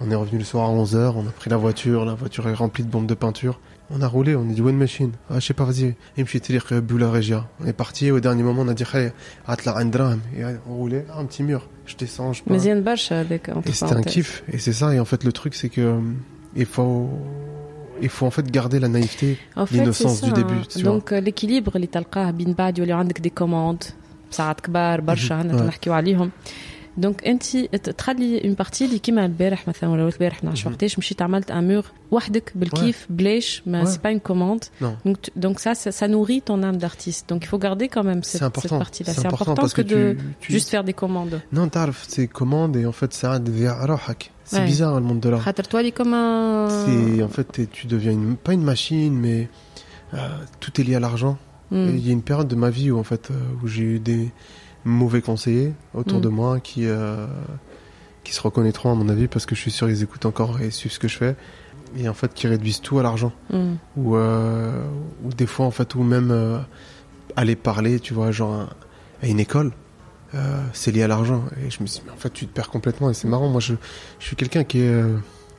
on est revenu le soir à 11 heures, on a pris la voiture, la voiture est remplie de bombes de peinture. On a roulé, on est dit one machine. Ah, je sais pas, vas-y. Et puis j'étais Bula Regia. On est parti, au dernier moment, on a dit, hey, atla Andram. Et on roulait, ah, un petit mur. Je descends, je pars. مزيان برشا هذاك entre Et c'était un parenthèses. kiff. Et c'est ça. Et en fait, le truc, c'est que euh, il faut, il faut en fait garder la naïveté. En fait, l'innocence c'est du ça, début, hein. tu vois. Donc euh, l'équilibre اللي تلقاه بين بعد يولي عندك دي كوموند ساعات كبار برشا هنا Ouais. نحكيو عليهم دونك انت تخلي اون بارتي اللي كيما البارح مثلا ولا البارح ما نعرفش Mhm. وقتاش مشيت عملت ان مور وحدك بالكيف بلاش ما Ouais. سي با اون كوموند Non. donc tu- donc ça, ça ça nourrit ton âme d'artiste donc il faut garder quand même cette, C'est important. cette partie là C'est c'est important important parce que, que de tu- tu- juste faire des commandes Non, t'arf, c'est commande et en fait, ça a des rohak. C'est Ouais. bizarre, le monde de l'art. خاطر toi elle est comme un C'est, en fait, t'es- tu deviens une, pas une machine, mais euh, tout est lié à l'argent. Hmm. Et Il y a une période de ma vie où, en fait, euh, où j'ai eu des mauvais conseillers autour Mm. de moi qui, euh, qui se reconnaîtront, à mon avis, parce que je suis sûr qu'ils écoutent encore et suivent ce que je fais. Et en fait, qui réduisent tout à l'argent. Hmm. Ou, euh, ou des fois, en fait, ou même euh, aller parler, tu vois, genre à, à une école. c'est lié à l'argent. Et je me suis dit, mais en fait, tu te perds complètement. Et c'est marrant. Moi, je, je suis quelqu'un qui est,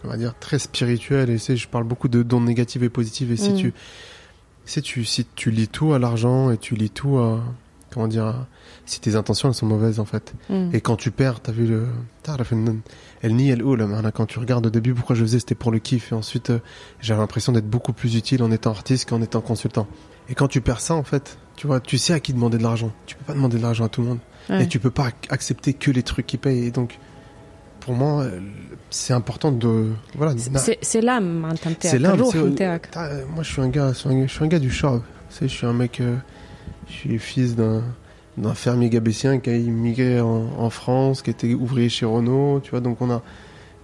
on va dire, très spirituel. Et je parle beaucoup de dons négatifs et positifs. Et si Mm. tu, si tu, si tu lis tout à l'argent et tu lis tout à, comment dire, à- si tes intentions elles sont mauvaises en fait. Et quand tu perds, t'as vu le. Elle nie elle ou Quand tu regardes au début, pourquoi je faisais, c'était pour le kiff. Et ensuite, euh, j'avais l'impression d'être beaucoup plus utile en étant artiste qu'en étant consultant. Et quand tu perds ça en fait, tu vois, tu sais à qui demander de l'argent. Tu peux pas demander de l'argent à tout le monde. Et tu peux pas accepter que les trucs qui payent. Et donc, pour moi, euh, c'est important de. Voilà, c'est l'âme, C'est l'âme. Euh, moi, je suis un gars, je suis un, je suis un gars du show. Tu sais, je suis un mec. Je suis fils d'un d'un fermier gabétien qui a immigré en, en France, qui était ouvrier chez Renault, tu vois. Donc on a,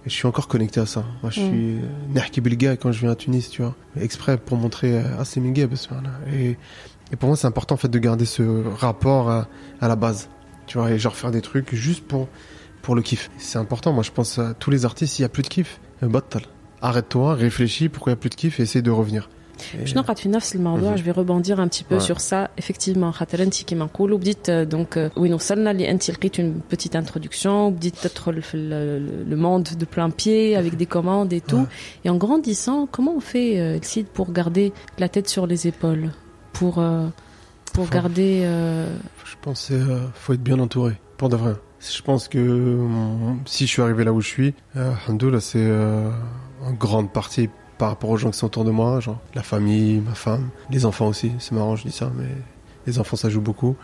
et je suis encore connecté à ça. Moi, je Mm. suis Nerki Bilga quand je viens à Tunis, tu vois, exprès pour montrer euh, que voilà. Et, et pour moi, c'est important en fait de garder ce rapport à, à la base, tu vois, et genre faire des trucs juste pour pour le kiff. C'est important. Moi, je pense à tous les artistes. S'il y a plus de kiff, battal. Arrête-toi, réfléchis pourquoi il y a plus de kiff et essaie de revenir. Et- باش نقعد في نفس الموضوع Mhm. je vais rebondir un petit peu Ouais. sur ça effectivement خاطر انت كيما نقولوا بديت آه، donc آه، وين وصلنا اللي انت لقيت une petite introduction وبديت تدخل في le, le monde de plein pied avec des commandes et tout et en grandissant comment on fait euh, le site pour garder la tête sur les épaules pour euh, pour Faut- garder euh, Je pense que euh, faut être bien entouré, pour de vrai. Je pense que euh, si je suis arrivé là où je suis, euh, alhamdoulilah, c'est euh, en grande partie par rapport aux gens qui sont autour de moi, genre la famille, ma femme, les enfants aussi. C'est marrant, je dis ça, mais les enfants ça joue beaucoup.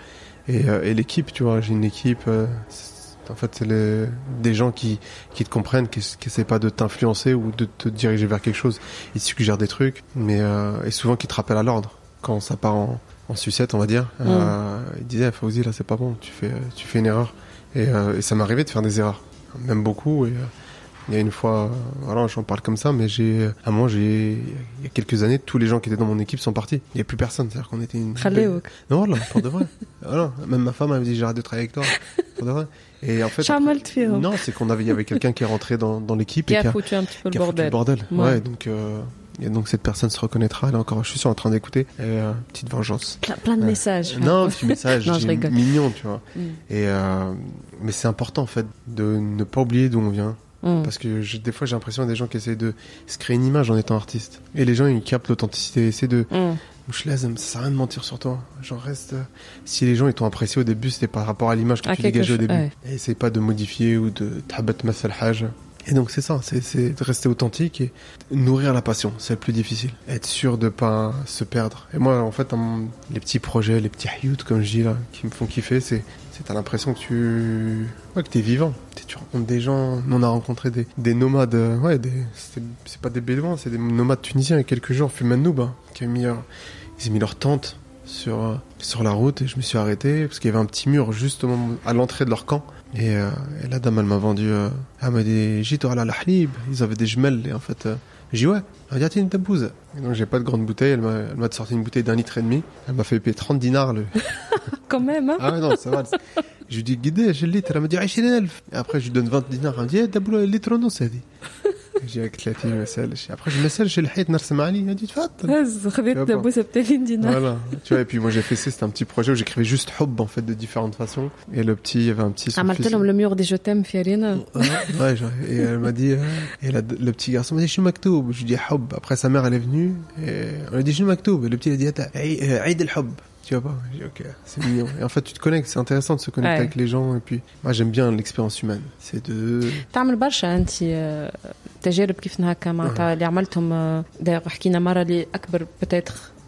Et, euh, et l'équipe, tu vois, j'ai une équipe. euh, en fait, c'est les- des gens qui, qui te comprennent, qui n'essaient pas de t'influencer ou de te diriger vers quelque chose. Ils suggèrent des trucs, mais euh, et souvent qui te rappellent à l'ordre quand ça part en, en sucette, on va dire. Euh, ils disaient, Fauzi, là, c'est pas bon, tu fais, tu fais une erreur. Et, et ça m'arrivait de faire des erreurs, même beaucoup. Et il y a une fois, euh, voilà, j'en parle comme ça, mais j'ai, euh, à un moment, j'ai, il y a quelques années, tous les gens qui étaient dans mon équipe sont partis. Il n'y a plus personne. C'est-à-dire qu'on était une. Non, voilà, pour de vrai. voilà. Même ma femme, elle me dit, j'arrête de travailler avec toi. Pour de vrai. Et en fait, après, non, c'est qu'on avait, il y avait quelqu'un qui est rentré dans, l'équipe et qui a foutu un petit peu le bordel. Le bordel. Ouais. ouais donc, euh, et donc cette personne se reconnaîtra. Là encore, je suis en train d'écouter. Petite vengeance. Plein, de messages. Hein. Non, petit message. non. Mignon, tu vois. Mm. Et mais c'est important en fait de ne pas oublier d'où on vient, Mm. parce que je- des fois j'ai l'impression qu'il y a des gens qui essayent de se créer une image en étant artiste. Et les gens ils captent l'authenticité, essaient de Mm. je laisse, ça sert à rien de mentir sur toi. Genre reste. euh, Si les gens ils t'ont apprécié au début, c'était par rapport à l'image que À tu dégageais au début. ouais. Et essaye pas de modifier ou de tabat masal haj. Et donc c'est ça, c'est de rester authentique et nourrir la passion, c'est le plus difficile. Être sûr de pas se perdre. Et moi en fait, les petits projets, les petits hayouts comme je dis là, qui me font kiffer, c'est t'as l'impression que tu ouais, que t'es vivant. Tu- Tu rencontres des gens. On a rencontré des, des nomades, euh, ouais, des c'est pas des bédouins, c'est des nomades tunisiens. Il y a quelques jours, Fumanoub, hein, qui a mis leur- ils ont mis leur tente sur euh, sur la route et je me suis arrêté parce qu'il y avait un petit mur juste à l'entrée de leur camp. Et, la dame, elle m'a vendu. Euh, elle m'a dit J'ai à la halib. Ils avaient des jumelles. Et en fait, j'ai dit Ouais, Ah, tiens, une tabouze. Et donc, j'ai pas de grande bouteille. Elle m'a elle m'a sorti une bouteille d'un litre et demi. Elle m'a fait payer 30 dinars. Le... quand même hein ah ouais, non, ça va. Je lui dis Guidé, j'ai le litre. Elle m'a dit 20,000. Et après, je lui donne 20 dinars. Elle me dit Eh, Daboula, le litre, non, c'est dit. J'ai avec 30 ما سالش. Après, je me sers chez le hayt نرسم عليه. Elle dit تفضل. هز خذيت Tu vois pas. دبوسه ب 30 دينار Voilà. Tu vois, et puis moi j'ai fait ça, c'était un petit projet où j'écrivais juste Hob en fait de différentes façons. Et le petit, il y avait un petit. son عملت fils- لهم le mur des je t'aime في ارينا Ouais, ouais, genre, et elle m'a dit, euh, et la- le petit garçon m'a dit, je suis Maktoub. Je lui ai dit, Hob. Après, sa mère, elle est venue, et on lui a dit, je suis Maktoub. Et le petit, il a dit, attends, Aïd euh, Aïd el Hob. Tu vois pas J'ai dit, ok, c'est mignon. Et en fait, tu te connectes, c'est intéressant de se connecter Ouais. avec les gens. Et puis, moi, j'aime bien l'expérience humaine. C'est de. تعمل برشا انت آه، تجارب كيف هكا معناتها اللي عملتهم آه، داير حكينا مره اللي اكبر بتاتر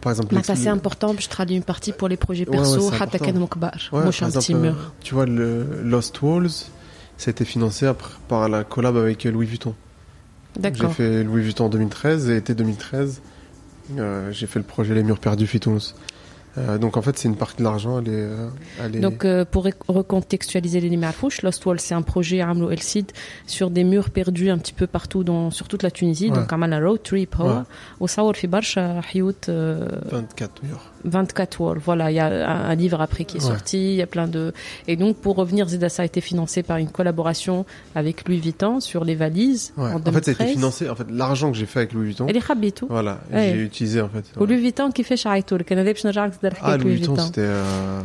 par exemple. Important, je traduis une partie pour les projets perso, ouais, ouais, ouais, Tu vois, le Lost Walls, ça a été financé par la collab avec Louis Vuitton. J'ai fait Louis Vuitton en 2013 et été 2013, euh, j'ai fait le projet Les Murs Perdus Fit Toulouse. Euh, donc en fait, c'est une partie de l'argent, elle est. euh, elle est- Donc, euh, pour recontextualiser les lumières fouches, Lost Wall, c'est un projet Amlo El Cid sur des murs perdus un petit peu partout dans, sur toute la Tunisie. Ouais. Donc, on a road trip, au Sawar fi Barsha, Hiout, euh, 24 murs. 24 Wall. Voilà, il y a un, livre après qui est sorti, il y a plein de. Et donc, pour revenir, Zedassa a été financé par une collaboration avec Louis Vuitton sur les valises. Ouais. En, en, fait, ça a été financé. En fait, l'argent que j'ai fait avec Louis Vuitton. Elle est tout. Voilà, j'ai utilisé en fait. Louis Vuitton qui fait Charito. Le Canadien, Ah, Louis Vuitton, c'était. Euh...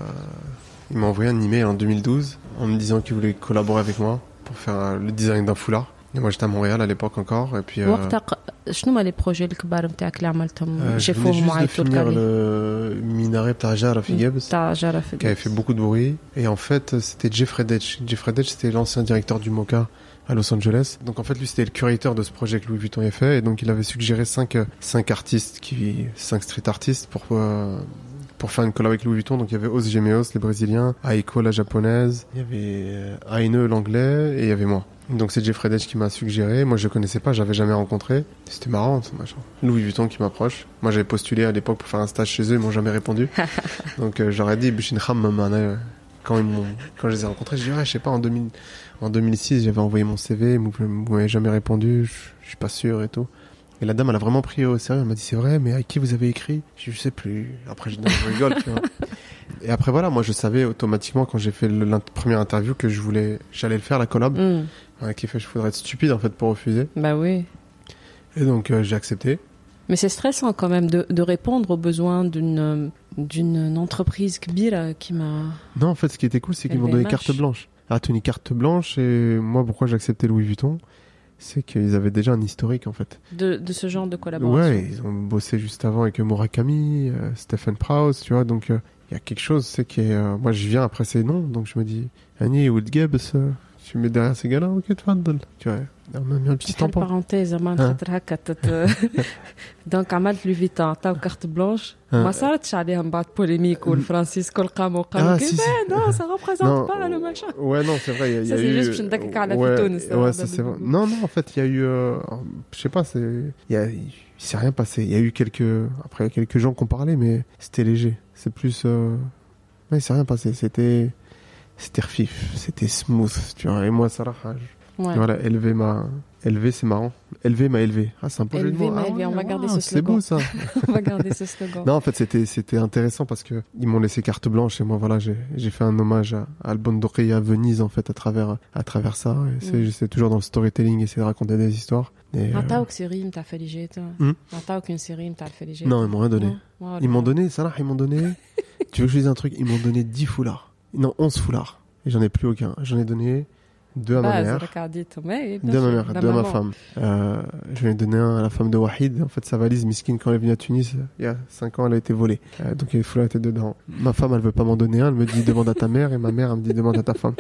Il m'a envoyé un email en 2012 en me disant qu'il voulait collaborer avec moi pour faire euh, le design d'un foulard Et moi, j'étais à Montréal à l'époque encore. Et puis. euh, وقتها ق- شنو هما لي بروجي الكبار نتاعك اللي عملتهم euh, je venais شافوهم juste de وعيطوا لك finir عليه le minaret Tajara à Gibbs. تاع جرى في qui avait fait beaucoup de bruit. Et en fait, c'était Jeffrey Detch. Jeffrey Detch, c'était l'ancien directeur du MOCA à Los Angeles. Donc en fait, lui, c'était le curateur de ce projet que Louis Vuitton avait fait. Et donc, il avait suggéré cinq, euh, cinq artistes, qui, cinq street artistes pour, euh, pour faire une collab avec Louis Vuitton. Donc, il y avait Os Gemeos, les Brésiliens, Aiko, la japonaise, il y avait euh, Aine, l'anglais, et il y avait moi. Donc, c'est Jeffrey Dech qui m'a suggéré. Moi, je le connaissais pas, j'avais jamais rencontré. C'était marrant, ce machin. Louis Vuitton qui m'approche. Moi, j'avais postulé à l'époque pour faire un stage chez eux, ils m'ont jamais répondu. donc, euh, j'aurais dit, Mamana, quand ils m'ont, quand je les ai rencontrés, je dis, ouais, je sais pas, en 2000, en 2006, j'avais envoyé mon CV, vous m'avez jamais répondu, je, je suis pas sûr et tout. Et la dame, elle a vraiment pris au sérieux. Elle m'a dit, c'est vrai, mais à qui vous avez écrit? Je je sais plus. Après, je, dis, non, je rigole, tu vois. Et après, voilà, moi, je savais automatiquement quand j'ai fait la première interview que je voulais, j'allais le faire, la collab. Ouais, qui fait, je faudrait être stupide, en fait, pour refuser. Bah oui. Et donc, euh, j'ai accepté. Mais c'est stressant quand même de, de répondre aux besoins d'une d'une entreprise kbira qui m'a. Non, en fait, ce qui était cool, c'est qu'ils m'ont donné carte blanche. Ah, tu une carte blanche, et moi, pourquoi j'ai accepté Louis Vuitton? C'est qu'ils avaient déjà un historique, en fait. De, de ce genre de collaboration. Ouais, ils ont bossé juste avant avec Murakami, euh, Stephen Prowse, tu vois, donc euh, il y a quelque chose, c'est que euh, moi je viens après ces noms, donc je me dis, Annie Woodgabs, euh, tu me mets derrière ces gars-là, ok, تفضل. tu vois, on m'a mis un petit بحال tampon. parenthèse زعما ها. خاطر هكا تت... دونك عملت لو فيتون عطاو كارت بلونش ها. ما صارتش عليها من بعد بوليميك والفرانسيسكو قاموا قالوا آه، سي، كيف سي. نو سا Non. ريبريزونت با لو ماشان Ouais, non, c'est vrai, il y a, il y Ça, a c'est eu... juste باش ندكك على ouais, في تونس. Ouais, ça c'est vrai. Non, non, en fait, il y a eu, euh, je sais pas, c'est, il y a, il s'est rien passé. Il y a eu quelques, après, il y a quelques gens qui ont parlé, mais c'était léger. C'est plus, euh, ouais, il s'est rien passé. C'était, c'était refif, c'était smooth, tu vois. Et moi, ça Ouais. Voilà, élevé m'a, élevé, c'est marrant. Élevé m'a élevé. Ah, c'est un peu Élevé joli de mots. m'a Ah élevé, ouais, on va garder waouh, ce C'est beau, ça. On va garder ce slogan. Non, en fait, c'était c'était intéressant parce que ils m'ont laissé carte blanche et moi, voilà, j'ai j'ai fait un hommage à, à Albondori à Venise en fait à travers à travers ça. Et c'est Mm. j'essaie toujours dans le storytelling, essayer de raconter des histoires. Et, euh, عطاوك سيري نتاع فليجيت Hmm عطاوك une série نتاع الفليجيت non, ils m'ont rien donné. Ils m'ont donné, ça là, ils m'ont donné. tu veux que je dise un truc Ils m'ont donné 10 foulards. Non, 11 foulards. Et j'en ai plus aucun. J'en ai donné deux à ma mère. Deux à ma mère, deux à ma femme. Euh, ai donné un à la femme de Wahid. En fait, sa valise, miskine, quand elle est venue à Tunis, il y a 5 ans, elle a été volée. Euh, donc les foulards étaient dedans. Ma femme, elle veut pas m'en donner un. Elle me dit demande à ta mère. Et ma mère, elle me dit demande à ta femme.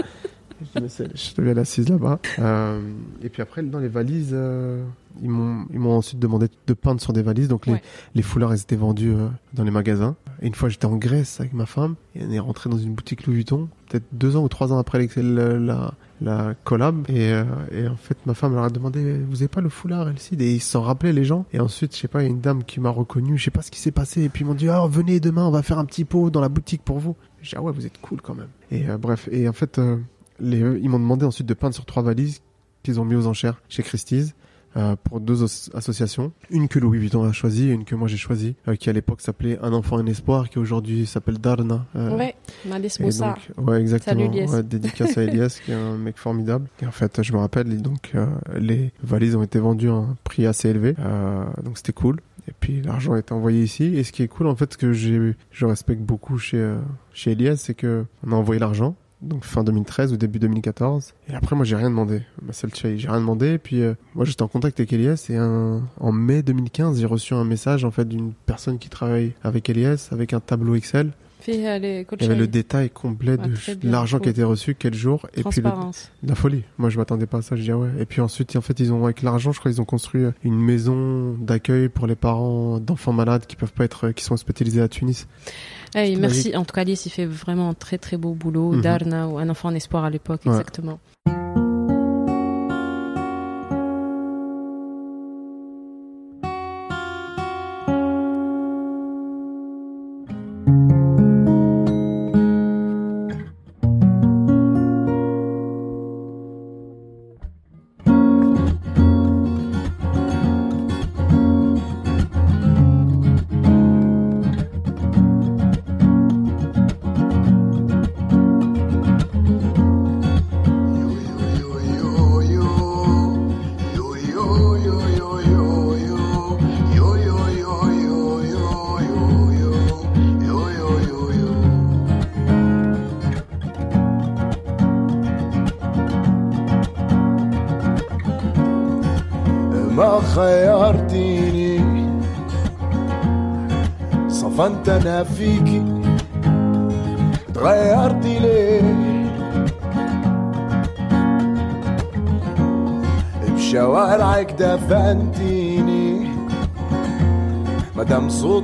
Je je te vais assise là-bas. Euh, et puis après, dans les valises, euh, ils m'ont, ensuite demandé de peindre sur des valises. Donc, les, Ouais. les foulards, ils étaient vendus euh, dans les magasins. Et une fois, j'étais en Grèce avec ma femme. Et on est rentré dans une boutique Louis Vuitton. Peut-être deux ans ou trois ans après la, la, la collab. Et, et en fait, ma femme leur a demandé, vous avez pas le foulard, Elsie Et ils s'en rappelaient, les gens. Et ensuite, je sais pas, il y a une dame qui m'a reconnu. Je sais pas ce qui s'est passé. Et puis ils m'ont dit, ah, venez demain, on va faire un petit pot dans la boutique pour vous. J'ai dit, ah ouais, vous êtes cool quand même. Et euh, bref. Et en fait, euh, les, ils m'ont demandé ensuite de peindre sur trois valises qu'ils ont mis aux enchères chez Christie's. euh, pour deux associations, une que Louis Vuitton a choisie et une que moi j'ai choisie, euh, qui à l'époque s'appelait Un enfant un espoir, qui aujourd'hui s'appelle Darna. euh, Ouais, Malice Moussa. donc, ouais, exactement. Salut, Elias. Ouais, dédicace à Elias, qui est un mec formidable. Et en fait, je me rappelle, donc, euh, les valises ont été vendues à un prix assez élevé. Donc, c'était cool. Et puis, l'argent a été envoyé ici. Et ce qui est cool, en fait, ce que j'ai, je respecte beaucoup chez, euh, chez Elias, c'est que on a envoyé l'argent. Donc, fin 2013 ou début 2014. Et après, moi, j'ai rien demandé. Bah, c'est le chai. J'ai rien demandé. Et puis, euh, moi, j'étais en contact avec Elias. Et en mai 2015, j'ai reçu un message, en fait, d'une personne qui travaille avec Elias, avec un tableau Excel. Euh, il y avait le détail complet de l'argent qui a été reçu, quel jour, et puis la folie. Moi, je m'attendais pas à ça. Je dis ah ouais. Et puis ensuite, en fait, ils ont avec l'argent, je crois, ils ont construit une maison d'accueil pour les parents d'enfants malades qui peuvent pas être, qui sont hospitalisés à Tunis. Merci. En tout cas, Alice, il fait vraiment un très très beau boulot. Mhm. Darna ou un enfant en espoir à l'époque, exactement.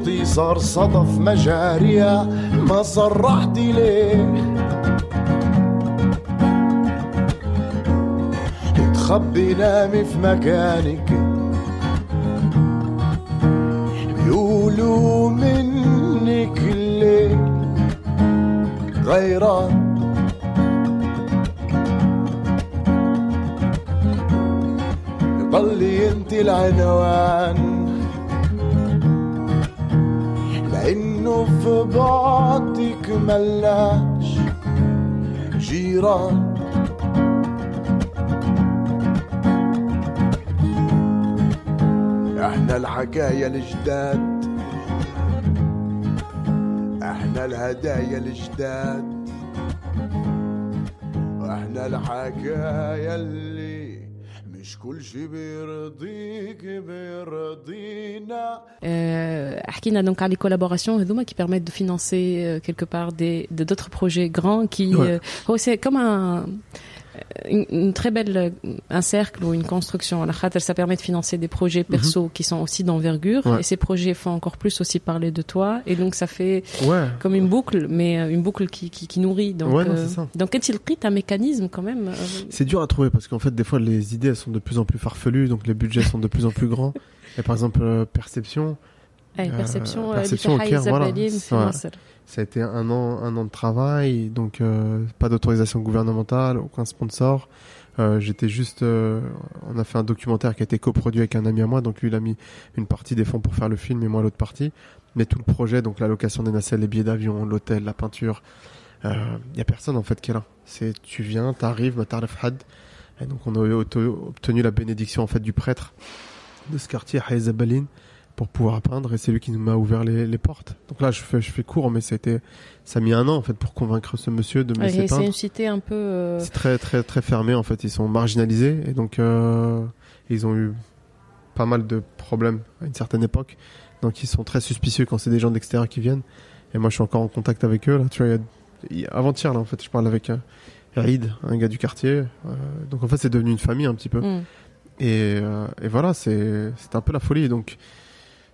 صوتي صار صدف مجاريها ما صرحتي ليه؟ تخبي نامي في مكانك. بيقولوا منك الليل غيران. ضلي انت العنوان. لأنه في بعدك ملاش جيران. إحنا الحكاية الجداد إحنا الهدايا الجداد وإحنا الحكاية اللي مش كل شي بيرضيك بيرضينا Euh, حكينا donc على les collaborations هذوما qui permettent de financer euh, quelque part des de d'autres projets grands qui Ouais. euh, هو c'est comme un une, une très belle un cercle ou une construction. À la khater ça permet de financer des projets perso qui sont aussi d'envergure. Ouais. et ces projets font encore plus aussi parler de toi. Et donc ça fait Ouais. comme une boucle mais euh, une boucle qui qui, qui nourrit. Donc Ouais, non, euh, donc est-il pris un mécanisme quand même euh, C'est dur à trouver parce qu'en fait, des fois, les idées elles sont de plus en plus farfelues, donc les budgets sont de plus en plus grands. Et par exemple, euh, Perception, euh, perception, perception au Caire, voilà. Ça a été un an, un an de travail, donc euh, pas d'autorisation gouvernementale, aucun sponsor. Euh, j'étais juste, euh, on a fait un documentaire qui a été coproduit avec un ami à moi, donc lui il a mis une partie des fonds pour faire le film et moi l'autre partie. Mais tout le projet, donc l'allocation des nacelles, les billets d'avion, l'hôtel, la peinture, il euh, y a personne en fait qui est là. C'est tu viens, t'arrives, t'arrives had. Et donc on a obtenu la bénédiction en fait du prêtre de ce quartier, Haïzabaline pour pouvoir peindre et c'est lui qui nous m'a ouvert les, les portes. Donc là je fais, je fais court mais ça a été, ça a mis un an en fait pour convaincre ce monsieur de me laisser c'est une cité un peu euh, C'est très très très fermé en fait. Ils sont marginalisés et donc euh, ils ont eu pas mal de problèmes à une certaine époque. Donc ils sont très suspicieux quand c'est des gens d'extérieur qui viennent. Et moi je suis encore en contact avec eux là. Tu vois, avant-hier là en fait, je parle avec Reed, un gars du quartier. Euh, donc en fait c'est devenu une famille un petit peu. hmm. Et, euh, et voilà, c'est c'est un peu la folie. Donc,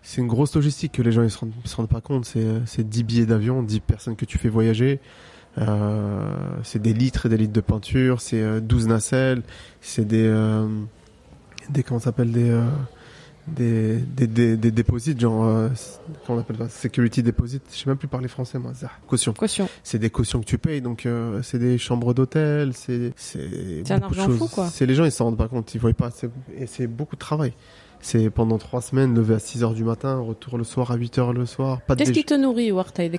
c'est une grosse logistique que les gens ils se rendent, se rendent pas compte. C'est c'est 10 billets d'avion, 10 personnes que tu fais voyager. Euh, c'est des litres et des litres de peinture. C'est euh, 12 nacelles. C'est des euh, des comment s'appelle des euh, des des des, des deposits genre euh, comment on appelle ça security deposit. Je sais même plus parler français moi. ça. Caution caution. c'est des cautions que tu payes, donc euh, c'est des chambres d'hôtel, c'est c'est un beaucoup de argent choses. fou, quoi. C'est les gens ils s'en rendent pas compte, ils voient pas, et c'est beaucoup de travail. C'est pendant trois semaines, levé à 6 heures du matin, retour le soir à 8 heures le soir. Pas Qu'est-ce qui te nourrit, Wartaï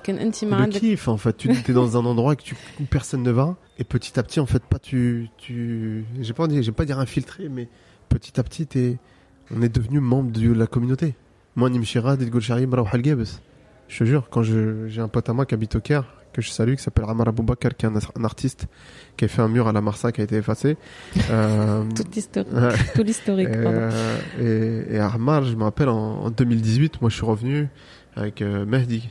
Le kiff, en fait. Tu es dans un endroit que tu, où personne ne va. Et petit à petit, en fait, pas tu, tu, j'ai pas pas dire infiltré, mais petit à petit, t'es, on est devenu membre de la communauté. Moi, Nimshira, Didgol Shari, Je te jure, quand j'ai un pote à moi qui habite au Caire, que je salue, qui s'appelle Amar Aboubakar, qui est un, un artiste, qui a fait un mur à la Marsa qui a été effacé. Euh, tout l'historique, tout l'historique. pardon. Euh, et, et Armar, je me rappelle en, en 2018, moi je suis revenu avec euh, Mehdi.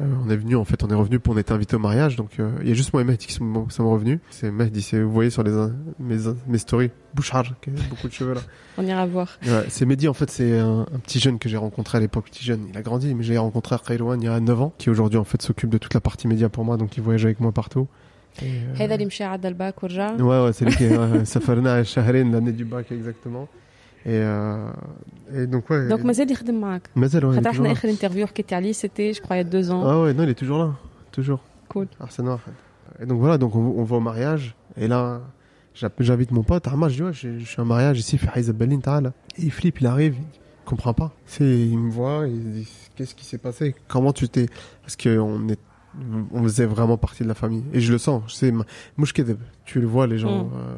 Euh, on est venu, en fait, on est revenu pour, on était invité au mariage, donc euh, il y a juste moi et Mehdi qui sont, revenus. C'est Mehdi, c'est, vous voyez sur les, mes, mes stories, Bouchard, qui a beaucoup de cheveux là. on ira voir. C'est Mehdi, en fait, c'est un, petit jeune que j'ai rencontré à l'époque, petit jeune, il a grandi, mais j'ai rencontré à Kailouan il y a 9 ans, qui aujourd'hui, en fait, s'occupe de toute la partie média pour moi, donc il voyage avec moi partout. Euh... Ouais, ouais, c'est lui qui, ouais, ça fait l'année du bac exactement. Et, euh, et donc, ouais. دونك مازال يخدم معك Mazel, ouais, il est خاطر toujours احنا là. اخر انترفيو حكيت عليه سيتي جو كخوا deux ans Ah ouais, non, il est toujours là. Toujours. Cool. Arsène Noir, en fait. Et donc voilà, donc on, on va au mariage. Et là, j'app- j'invite mon pote. Arma, je dis, ouais, je, je suis à un mariage ici, fait Haïza Berlin, ta'ala. Et il flippe, il arrive, il comprend pas. C'est, il me voit, il se dit, qu'est-ce qui s'est passé Comment tu t'es. Parce qu'on est. On faisait vraiment partie de la famille. Et je le sens. Je sais, Mouchkedeb, tu le vois, les gens Mm. euh,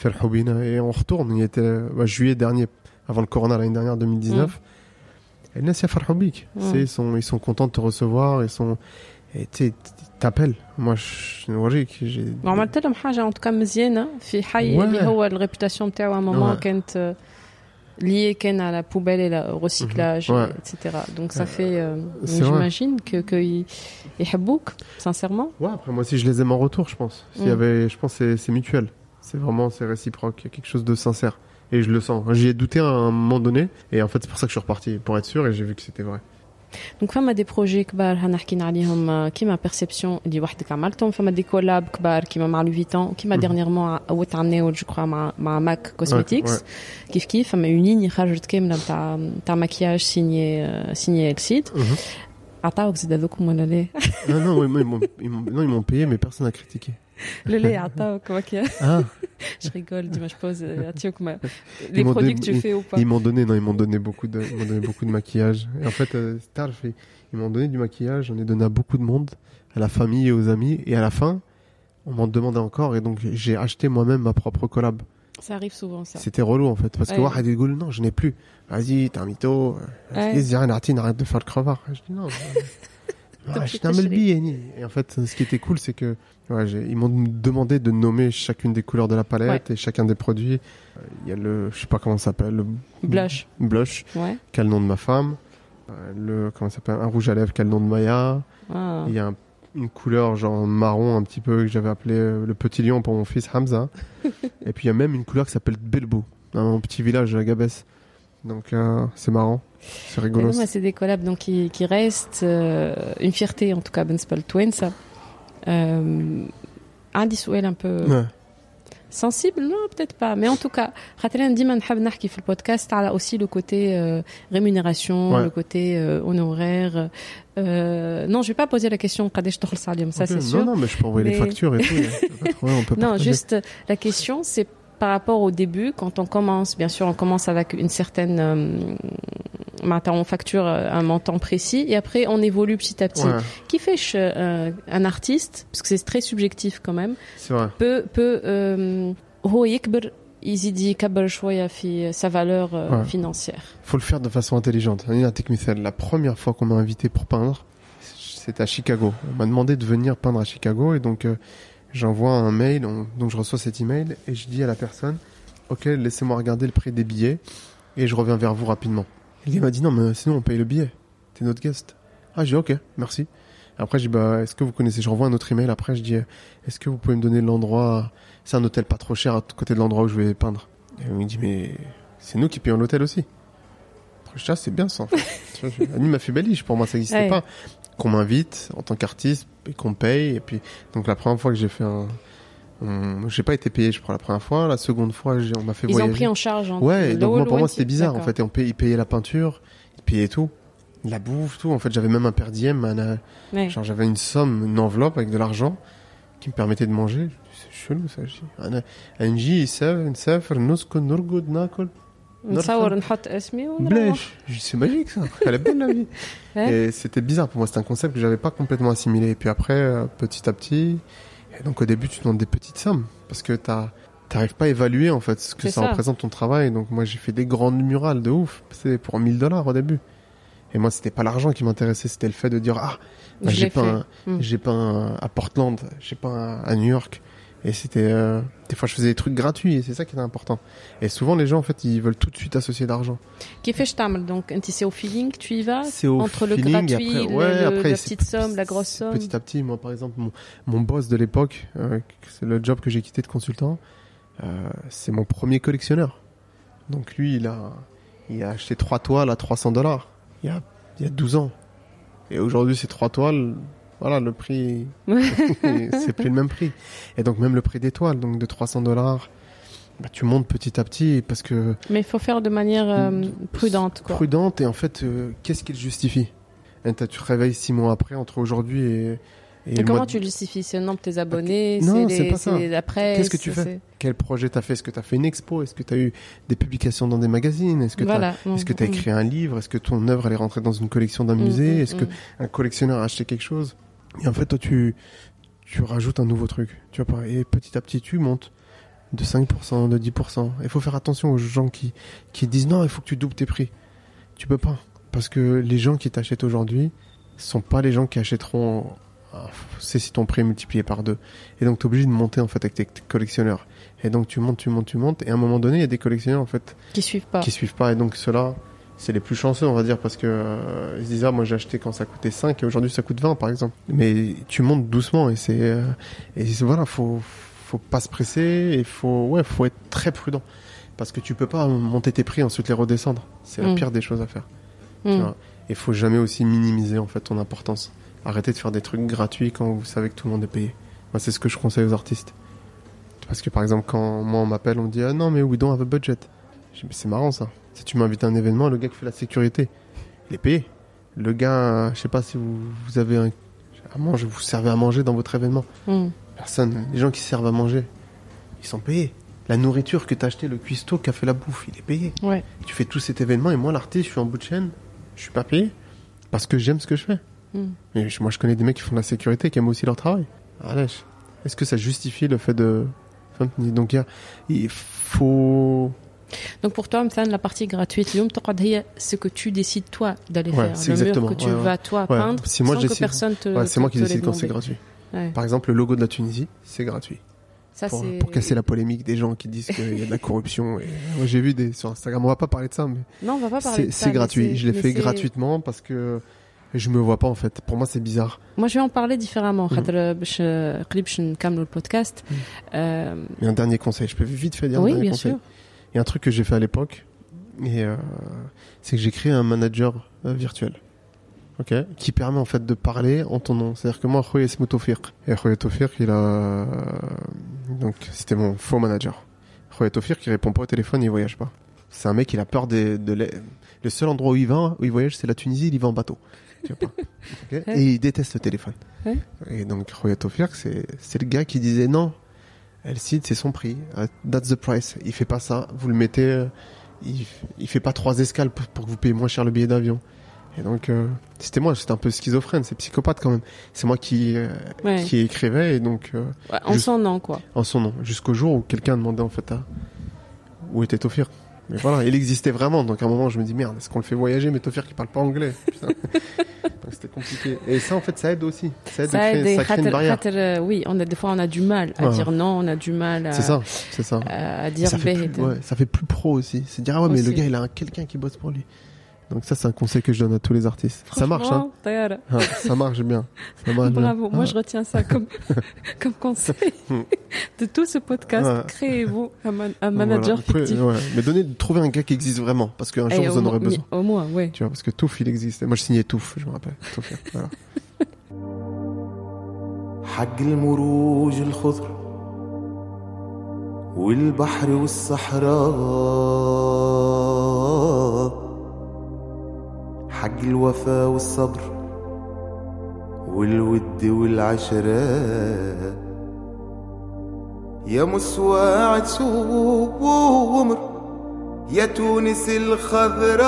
faire le hobina. Et on retourne. Il était bah, juillet dernier, avant le corona, l'année dernière, 2019. Et Nassia Farhoubik, Mm. c'est ils sont ils sont contents de te recevoir, ils sont et tu sais, ils t'appellent. Moi je logique, j'ai وعملت لهم حاجه ان توكا مزيانه في حي Ouais. اللي هو الريبوتاسيون نتاعو ان مومون Ouais. كانت lié كان à la poubelle et le recyclage Mhm. Ouais. etc donc ça fait euh, C'est vrai. j'imagine que que ils يحبوك sincèrement Ouais, après moi aussi je les aime en retour, je pense. S'il y Mm. avait je pense que c'est c'est mutuel. C'est vraiment c'est réciproque, il y a quelque chose de sincère. Et je le sens. J'y ai douté à un moment donné. Et en fait, c'est pour ça que je suis reparti, pour être sûr, et j'ai vu que c'était vrai. دونك فما دي بروجي كبار هنا حكينا عليهم آه، كيما بيرسيبسيون اللي وحدك عملتهم فما دي كولاب كبار كيما مع لو فيتون كيما مهم. ديرنييرمون عودت عملناو جو كخوا مع مع ماك Ouais, كوزميتكس ouais. كيف كيف فما اون ليني خرجت كامله نتاع نتاع ماكياج سيني آه، سيني السيد Mhm. عطاوك زيد هذوكم ولا لا؟ Non, non, ouais, moi, ils m'ont- ils m'ont non, ils m'ont payé, mais personne n'a critiqué. le lait quoi que. Ah. je rigole, Dimanche Pause, euh, les produits que tu fais ou pas. Ils m'ont donné, non, ils m'ont donné beaucoup de, ils donné beaucoup de maquillage. Et en fait, euh, tard, ils m'ont donné du maquillage, j'en ai donné à beaucoup de monde, à la famille et aux amis. Et à la fin, on m'en demandait encore, et donc j'ai acheté moi-même ma propre collab. Ça arrive souvent, ça. C'était relou, en fait. Parce ouais. que Wahad non, je n'ai plus. Vas-y, t'es un mytho. Euh, vas-y, ouais. arrête de faire le crevard. Je dis, non. Je t'ai un ni. Et en fait, ce qui était cool, c'est que ouais, ils m'ont demandé de nommer chacune des couleurs de la palette et chacun des produits. Euh, Il y a le, je sais pas comment ça s'appelle, le Blush. blush, Ouais. quel nom de ma femme. Euh, Le, comment ça s'appelle, un rouge à lèvres, quel nom de Maya. Ah. Il y a un- une couleur genre marron un petit peu que j'avais appelé euh, le petit lion pour mon fils Hamza. et puis il y a même une couleur qui s'appelle Belbou, dans mon petit village à Gabès. Donc euh, c'est marrant, c'est Et rigolo. non, moi, c'est des collabs donc, qui, qui restent euh, une fierté, en tout cas, Ben Spell Twins. Euh, عندي سؤال un peu Ouais. sensible non peut-être pas mais en tout cas خاطر انا ديما نحب نحكي في البودكاست على aussi le côté euh, rémunération Ouais. le côté euh, honoraire euh, non je vais pas poser la question قداش تخلص عليهم ça Ok, c'est non, sûr non, mais je peux envoyer les Mais- factures et tout. y a pas de problème, on peut Non, partager. juste euh, la question, c'est par rapport au début, quand on commence, bien sûr, on commence avec une certaine. Euh, maintenant, on facture euh, un montant précis et après on évolue petit à petit. Ouais, Qui fait euh, un artiste, parce que c'est très subjectif quand même, c'est vrai. peut peut euh, هو يكبر يزيد يكبر شوية في sa valeur euh, Ouais. financière. Faut le faire de façon intelligente. Un technicien, la première fois qu'on m'a invité pour peindre, c'était à Chicago. On m'a demandé de venir peindre à Chicago et donc euh, j'envoie un mail, on- donc je reçois cet email et je dis à la personne, ok, laissez-moi regarder le prix des billets et je reviens vers vous rapidement. Gars m'a dit non mais sinon on paye le billet, t'es notre guest. Ah j'ai dit ok, merci. Après je dis bah est-ce que vous connaissez, je renvoie un autre email après je dis est-ce que vous pouvez me donner l'endroit, c'est un hôtel pas trop cher à côté de l'endroit où je vais peindre. Et il me dit mais c'est nous qui payons l'hôtel aussi. Après, je dis, ah, c'est bien ça. En fait. M'a fait beliche, pour moi ça n'existait Ouais. pas. Qu'on m'invite en tant qu'artiste et qu'on me paye. Et puis, donc la première fois que j'ai fait un. on- J'ai pas été payé, je crois, la première fois. La seconde fois, on m'a fait Ils ont voyager. pris en charge. hein, Ouais, donc moi, pour moi c'était bizarre en fait. Et on payait, ils payaient la peinture, ils payaient tout. La bouffe, tout. En fait, j'avais même un per diem, un, euh, Ouais. genre j'avais une somme, une enveloppe avec de l'argent qui me permettait de manger. C'est chelou ça. Je dis, أنا- نجي نسافر نسافر نسكن نرقد ناكل نصور نحط اسمي ونروح. Blech. Je dis, c'est magique ça. Elle est belle la vie. Ouais. Et c'était bizarre pour moi. C'était un concept que j'avais pas complètement assimilé. Et puis après, euh, petit à petit, et donc au début, tu demandes des petites sommes parce que t'as t'arrives pas à évaluer en fait ce que C'est ça, ça. représente ton travail. Donc moi, j'ai fait des grandes murales de ouf. C'était pour 1000 dollars au début. Et moi, c'était pas l'argent qui m'intéressait, c'était le fait de dire ah, bah, Je j'ai l'ai pas, fait. un- Mm. j'ai pas un- à Portland, j'ai pas un- à New York. Et c'était euh, des fois je faisais des trucs gratuits et c'est ça qui est important. Et souvent les gens en fait ils veulent tout de suite associer l'argent. Qu'est-ce que je t'amène donc c'est au feeling tu y vas? C'est au entre feeling, le gratuit, après, ouais, le, après, la petite somme, la grosse somme? Petit à petit moi par exemple mon, mon boss de l'époque, euh, c'est le job que j'ai quitté de consultant, euh, c'est mon premier collectionneur. Donc lui il a il a acheté trois toiles à 300 dollars il y a il y a 12 ans. Et aujourd'hui ces trois toiles voilà, le prix, c'est plus le même prix. Et donc même le prix des toiles, donc de 300 dollars, bah, tu montes petit à petit parce que mais il faut faire de manière euh, prudente quoi. prudente et en fait, euh, qu'est-ce qui le justifie? Et Tu te réveilles six mois après, entre aujourd'hui et, et comment de- tu le justifies? C'est le nombre de tes abonnés Non, c'est pas ça. Qu'est-ce que tu fais? Quel projet t'as fait? Est-ce que t'as fait une expo? Est-ce que t'as eu des publications dans des magazines? Est-ce que t'as voilà que t'as Mm, mm. écrit un livre? Est-ce que ton œuvre elle est rentrée dans une collection d'un Mm, musée mm, Est-ce que mm. un collectionneur a acheté quelque chose? Et en fait, toi, tu tu rajoutes un nouveau truc. Tu vois Et petit à petit, tu montes de 5%, de 10%. Il faut faire attention aux gens qui qui disent non, il faut que tu doubles tes prix. Tu peux pas parce que les gens qui t'achètent aujourd'hui sont pas les gens qui achèteront. ah, C'est si ton prix est multiplié par deux. Et donc, tu es obligé de monter en fait avec tes, tes collectionneurs. Et donc, tu montes, tu montes, tu montes. Et à un moment donné, il y a des collectionneurs en fait qui suivent pas qui suivent pas. Et donc, ceux-là, c'est les plus chanceux, on va dire, parce que euh, ils se disent, ah, moi j'ai acheté quand ça coûtait 5 et aujourd'hui ça coûte 20, par exemple. Mais tu montes doucement et c'est. euh, et voilà, faut, faut pas se presser et faut, ouais, faut être très prudent. Parce que tu peux pas monter tes prix et ensuite les redescendre. C'est la Mm. pire des choses à faire. Tu Mm. vois. Il faut jamais aussi minimiser en fait ton importance. Arrêtez de faire des trucs gratuits quand vous savez que tout le monde est payé. Moi, c'est ce que je conseille aux artistes. Parce que par exemple, quand moi on m'appelle, on me dit ah non mais we don't have a budget. Je dis mais c'est marrant ça. Si tu m'invites à un événement, le gars qui fait la sécurité, il est payé. Le gars, je sais pas si vous, vous avez un, à manger, vous servez à manger dans votre événement. Mm. Personne. Les gens qui servent à manger, ils sont payés. La nourriture que t'as acheté, le cuistot qui a fait la bouffe, il est payé. Ouais. Tu fais tout cet événement et moi, l'artiste, je suis en bout de chaîne, je suis pas payé parce que j'aime ce que je fais. Mm. Mais moi, je connais des mecs qui font de la sécurité qui aiment aussi leur travail. Allez, est-ce que ça justifie le fait de. Donc, il faut. Donc pour toi, la partie gratuite, c'est ce que tu décides toi d'aller ouais, faire, le mur que tu vas toi peindre, c'est moi que personne te. c'est moi qui décide quand c'est gratuit. Par exemple, le logo de la Tunisie, c'est gratuit. Ça, pour, pour, casser la polémique des gens qui disent qu'il y a de la corruption. Euh, j'ai vu des sur Instagram. On va pas parler de ça, mais non, on va pas parler de ça. C'est gratuit. Je l'ai fait gratuitement parce que je me vois pas en fait. Pour moi, c'est bizarre. Moi, je vais en parler différemment. Mhm. Clip, euh, je le podcast. Mhm. Euh, un dernier conseil. Je peux vite fait dire. Oui, un bien conseil. sûr. Il y a un truc que j'ai fait à l'époque, et euh, c'est que j'ai créé un manager euh, virtuel, ok, qui permet en fait de parler en ton nom. C'est-à-dire que moi, Khoye Esmou Tawfiq. et Khoye Tawfiq, il a euh, donc c'était mon faux manager. Khoye Tawfiq, il répond pas au téléphone, il voyage pas. C'est un mec, il a peur des, de le seul endroit où il va, où il voyage, c'est la Tunisie, il y va en bateau. Tu vois pas? Ok? Et il déteste le téléphone. Et donc Tawfiq, c'est c'est le gars qui disait non. Elle cite, c'est son prix. Uh, That's the price. Il fait pas ça. Vous le mettez. euh, il, il fait pas trois escales pour, pour que vous payiez moins cher le billet d'avion. Et donc, euh, c'était moi. J'étais un peu schizophrène. C'est psychopathe quand même. C'est moi qui euh, Ouais. qui écrivais et donc euh, Ouais, en son nom, quoi. en son nom. Jusqu'au jour où quelqu'un demandait en fait à où était Tofir. Mais voilà, il existait vraiment. Donc à un moment, je me dis merde, est-ce qu'on le fait voyager Mais Tofir qui parle pas anglais? C'était compliqué. Et ça, en fait, ça aide aussi. Ça aide, ça créer, ça crée une barrière. Euh, oui, des fois on a du mal à dire non, on a du mal. À, c'est ça, c'est ça. À, dire ça fait, plus, ça fait plus pro aussi. C'est dire ah ouais, mais le gars, il a quelqu'un qui bosse pour lui. Donc ça, c'est un conseil que je donne à tous les artistes. Ça marche, hein Franchement, Tayara, Ah, Ça marche bien. Ça marche bien. Bravo, moi Ah. je retiens ça comme, comme conseil de tout ce podcast. Ouais. Créez-vous un, man- un Donc manager voilà. Vous pouvez- fictif. ouais. Mais donnez, trouvez un gars qui existe vraiment. Parce qu'un jour, Et vous au en aurez moins- besoin. Au moins, oui. Tu vois, parce que Touf, il existe. Moi, je signais Touf, je me rappelle. Touf, voilà. حق المروج الخضر والبحر والصحراء حق الوفا والصبر والود والعشرة. يا مسواعد سومر يا تونس الخضراء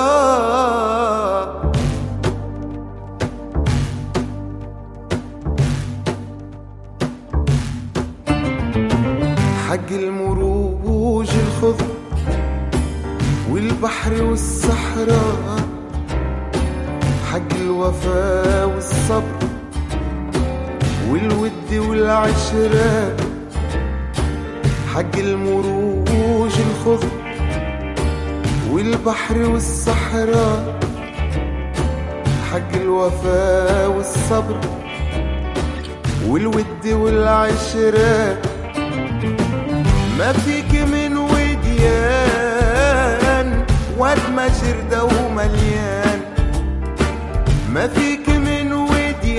حق المروج الخضر والبحر والصحراء. حق الوفا والصبر والود والعشرة. حق المروج الخضر والبحر والصحراء. حق الوفا والصبر والود والعشرة. ما فيك من وديان واد ما شردة ومليان ما فيك من وديان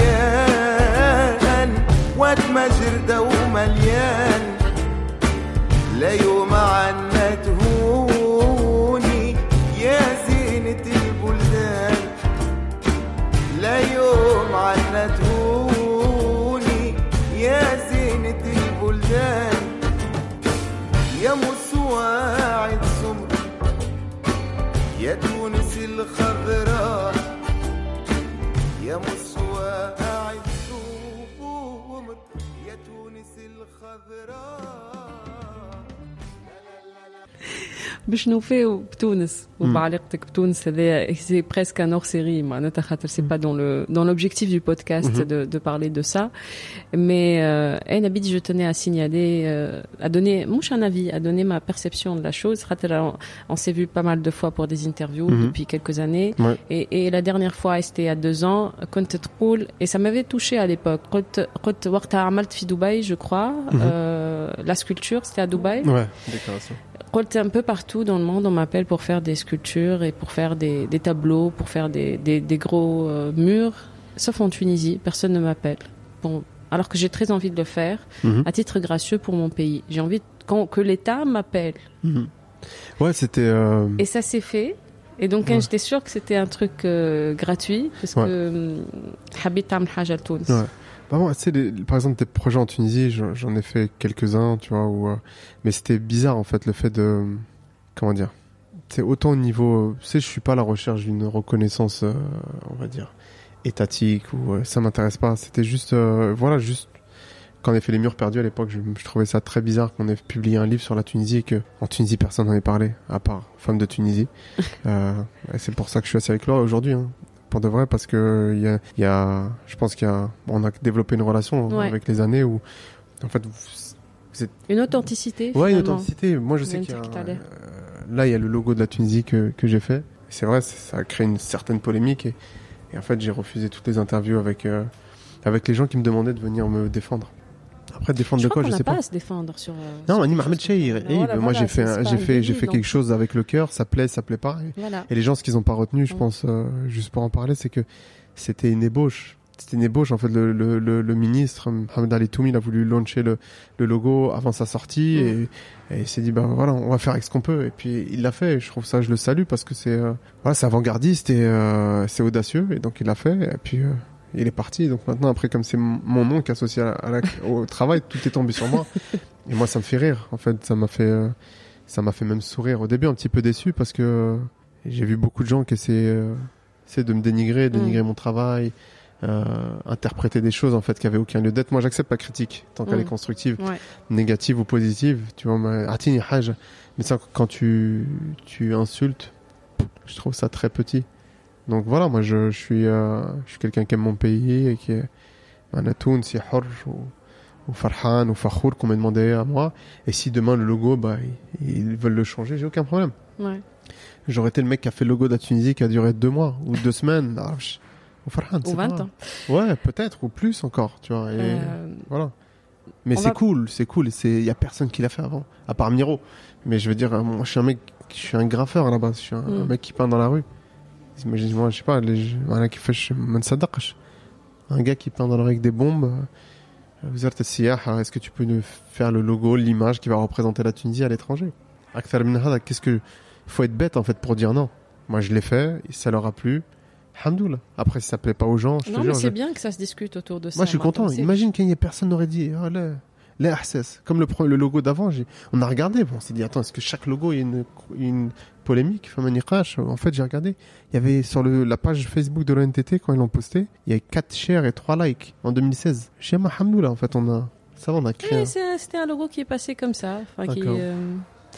واد ما شردة ومليان. لا يوم عنا تهوني يا زينة البلدان. لا يوم عنا تهوني الخضراء باش نوفيو بتونس وبعلاقتك بتونس هذايا سي بريسك ان اور سيري معناتها خاطر سي با دون لو دون لوبجيكتيف دو بودكاست de, de parler de ça mais euh, Nabil je tenais à signaler euh, à donner مش un avis à donner ma perception de la chose خاطر on, on s'est vu pas mal de fois pour des interviews Mhm. depuis quelques années Ouais. et, et la dernière fois c'était il y a deux ans كنت تقول et ça m'avait touché à l'époque قلت قلت وقتها عملت في دبي je crois Mhm. euh, la sculpture c'était à Dubaï Ouais, déclaration. un peu partout dans le monde, on m'appelle pour faire des sculptures et pour faire des, tableaux, pour faire des, des, gros euh, murs. Sauf en Tunisie, personne ne m'appelle. Bon, alors que j'ai très envie de le faire, mhm. à titre gracieux pour mon pays. J'ai envie que l'État m'appelle. Mhm. Ouais, c'était. Euh, et ça s'est fait. Et donc, hein, j'étais sûre que c'était un truc euh, gratuit, parce ouais. que hum, par exemple, des projets en Tunisie, j'en ai fait quelques-uns, tu vois, euh, mais c'était bizarre, en fait, le fait de. Comment dire C'est autant au niveau. Tu sais, je suis pas à la recherche d'une reconnaissance, euh, on va dire, étatique, ou euh, ça m'intéresse pas. C'était juste. Euh, voilà, juste. Quand on a fait Les Murs Perdus à l'époque, je, trouvais ça très bizarre qu'on ait publié un livre sur la Tunisie et que, en Tunisie, personne n'en ait parlé, à part Femmes de Tunisie. c'est pour ça que je suis assis avec Laura aujourd'hui. Hein pour de vrai parce que il y a, il y a je pense qu'il y a on a développé une relation Ouais. avec les années où en fait vous, Une authenticité. ouais une authenticité moi je sais qu'il y a euh, là il y a le logo de la Tunisie que, que j'ai fait c'est vrai ça a créé une certaine polémique et, et en fait j'ai refusé toutes les interviews avec euh, avec les gens qui me demandaient de venir me défendre après défendre Je de quoi qu'on je sais pas pas à se défendre sur. euh, non Annie. Voilà, moi j'ai fait j'ai fait j'ai fait quelque chose avec le cœur ça plaît ça plaît pas et- donc, Voilà. et les gens, ce qu'ils n'ont pas retenu, je Mm. pense, euh, juste pour en parler, c'est que c'était une ébauche. C'était une ébauche. En fait, le, le, le, le ministre, Mohamed Ali Toumi, il a voulu lancer le, le logo avant sa sortie Mm. et, et il s'est dit, ben voilà, on va faire avec ce qu'on peut. Et puis, il l'a fait. Et je trouve ça, je le salue parce que c'est, euh, voilà, c'est avant-gardiste et euh, c'est audacieux. Et donc, il l'a fait. Et puis, euh, il est parti. Donc maintenant, après, comme c'est mon nom qui est associé à, à la- au travail, tout est tombé sur moi. Et moi, ça me fait rire. En fait, ça m'a fait, euh, ça m'a fait même sourire au début, un petit peu déçu parce que euh, j'ai vu beaucoup de gens qui essaient, euh, essaient de me dénigrer, dénigrer mon travail, interpréter des choses en fait qui avaient aucun lieu d'être. Moi, j'accepte la critique tant qu'elle Mm. est constructive, Ouais. négative ou positive. Tu vois, ma- atini haj. mais ça, quand tu, tu insultes, je trouve ça très petit. Donc voilà, moi, je, je suis, euh, je suis quelqu'un qui aime mon pays et qui est un atoun, si ou, Farhan ou Fakhour qu'on m'a demandé à moi. Et si demain le logo, bah, ils, ils veulent le changer, j'ai aucun problème. Ouais. J'aurais été le mec qui a fait le logo de la Tunisie qui a duré deux mois ou deux semaines. Ah, je- Ou Farhan, Ou c'est 20 pas ans. Ouais, peut-être, ou plus encore, tu vois. Et Euh, voilà. Mais c'est va- cool, c'est cool. Il y a personne qui l'a fait avant, à part Miro. Mais je veux dire, euh, moi, je suis un mec, je suis un graffeur à la base. Je suis un, Mm. un mec qui peint dans la rue. Imagine, moi, je sais pas, les, voilà, qui fait, un gars qui peint dans rue avec des bombes. euh, Vous êtes Siyaha, est-ce que tu peux nous faire le logo, l'image qui va représenter la Tunisie à l'étranger? Qu'est-ce que, faut être bête en fait pour dire non. Moi, je l'ai fait, ça leur a plu. Hamdoullah. Après, si ça plaît pas aux gens, je te Non, mais jure. c'est je- bien que ça se discute autour de ça. moi, je suis content. Imagine qu'il y ait personne n'aurait dit, oh là, l'RSS. Comme le, le logo d'avant, on a regardé, bon, on s'est dit, attends, est-ce que chaque logo, il y a une, une polémique En fait, j'ai regardé, il y avait sur le, la page Facebook de l'ONTT, quand ils l'ont posté, il y avait 4 shares et 3 likes en 2016. Chez Mahamdou, là, en fait, on a... Ça, on a eh, créé... C'était un logo qui est passé comme ça. Euh,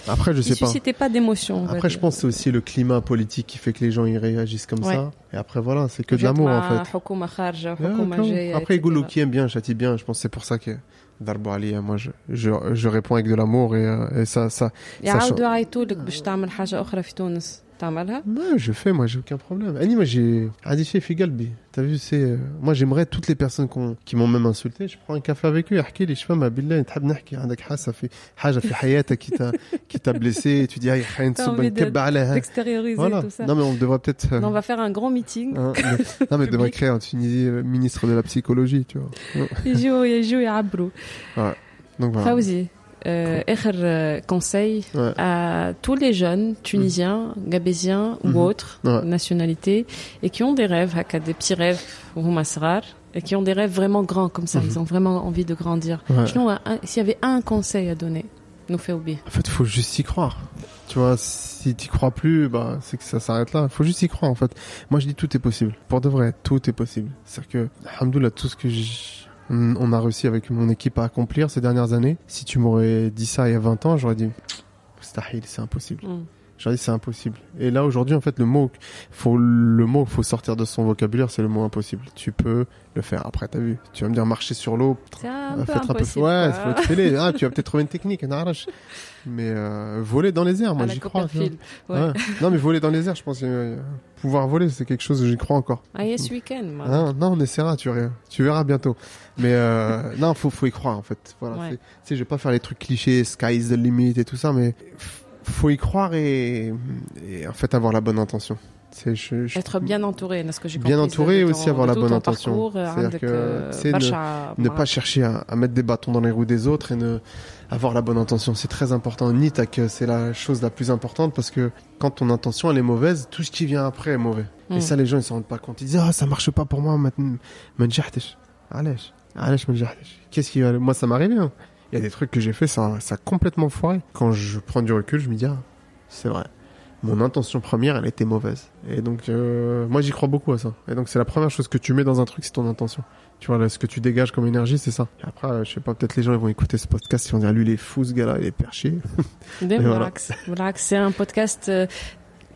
après, je qui sais pas. C'était pas d'émotion. Après, je pense c'est aussi le climat politique qui fait que les gens y réagissent comme ça. Et après, voilà, c'est que de l'amour en fait. Après, Igoulou qui aime bien, châtie bien. Je pense c'est pour ça que Darbo Ali, moi, je, je, je réponds avec de l'amour et, euh, et ça, ça. يعاودوا يعيطوا لك باش تعمل حاجة أخرى في تونس تعملها Ouais, je fais, moi, j'ai aucun problème. Annie, moi, j'ai Adiché Figalbi. T'as vu, c'est, euh, moi, j'aimerais toutes les personnes qu'on- qui m'ont même insulté. Je prends un café avec eux, احكي لي شفما بالله تحب نحكي عندك حاسة في حاجة في حياتك qui t'a, qui t'a blessé. Tu dis, ah, خاين T'as تصب envie de- نكب عليها. d'extérioriser Voilà. tout ça. Non, mais on devrait peut-être. euh, On va faire un grand meeting. hein, mais- non, mais on devrait créer en Tunisie euh, ministre de la psychologie, tu vois. يجوا يجوا يعبروا Donc voilà. فوزي euh, cool. Euh, conseil à tous les jeunes tunisiens, mmh. gabésiens ou mm-hmm. autres nationalités et qui ont des rêves, des petits rêves, et qui ont des rêves vraiment grands comme ça. Ils mm-hmm. ont vraiment envie de grandir. Ouais. S'il y avait un conseil à donner, nous fait oublier. En fait, il faut juste y croire. Tu vois, si t'y crois plus, bah, c'est que ça s'arrête là. Faut juste y croire, en fait. Moi, je dis tout est possible. Pour de vrai, tout est possible. C'est-à-dire que, alhamdoulilah, tout ce que je on on a réussi avec mon équipe à accomplir ces dernières années, si tu m'aurais dit ça il y a 20 ans, j'aurais dit, c'est impossible. Mm. J'aurais dit, c'est impossible. Et là, aujourd'hui, en fait, le mot, faut, le mot faut sortir de son vocabulaire, c'est le mot impossible. Tu peux le faire. Après, t'as vu. Tu vas me dire marcher sur l'eau. C'est un Euh, peu ouais, faut fêlé. Ah, tu vas peut-être trouver une technique, un arrache. Mais euh, voler dans les airs, moi j'y crois. Ouais. Ouais. Non, mais voler dans les airs, je pense euh, pouvoir voler, c'est quelque chose j'y crois encore. Ah, yes, week-end, moi. Non, non, on essaiera, tu verras, tu verras bientôt. Mais euh, non, faut, faut y croire en fait. Voilà. Ouais. Tu sais, je vais pas faire les trucs clichés, sky is the limit et tout ça, mais faut y croire et, en fait avoir la bonne intention. Être bien entouré, ce que j'ai Bien entouré et aussi avoir la bonne intention. Euh, C'est-à-dire que euh, ne, pas chercher à, mettre des bâtons dans les roues des autres et ne avoir la bonne intention. C'est très important. Nitak, c'est la chose la plus importante parce que quand ton intention elle est mauvaise, tout ce qui vient après est mauvais. Et mm. ça, les gens ils s'en rendent pas compte. Ils disent ah oh, ça marche pas pour moi maintenant. Qu'est-ce qui va Moi ça m'arrive. Hein. Il y a des trucs que j'ai fait, ça, ça a complètement foiré. Quand je prends du recul, je me dis, ah, c'est vrai. Mon intention première, elle était mauvaise. Et donc, euh, moi, j'y crois beaucoup à ça. Et donc, c'est la première chose que tu mets dans un truc, c'est ton intention. Tu vois, ce que tu dégages comme énergie, c'est ça. Et après, euh, je sais pas, peut-être les gens ils vont écouter ce podcast, ils vont dire, lui, il est fou, ce gars-là, il est perché. voilà. c'est un podcast euh,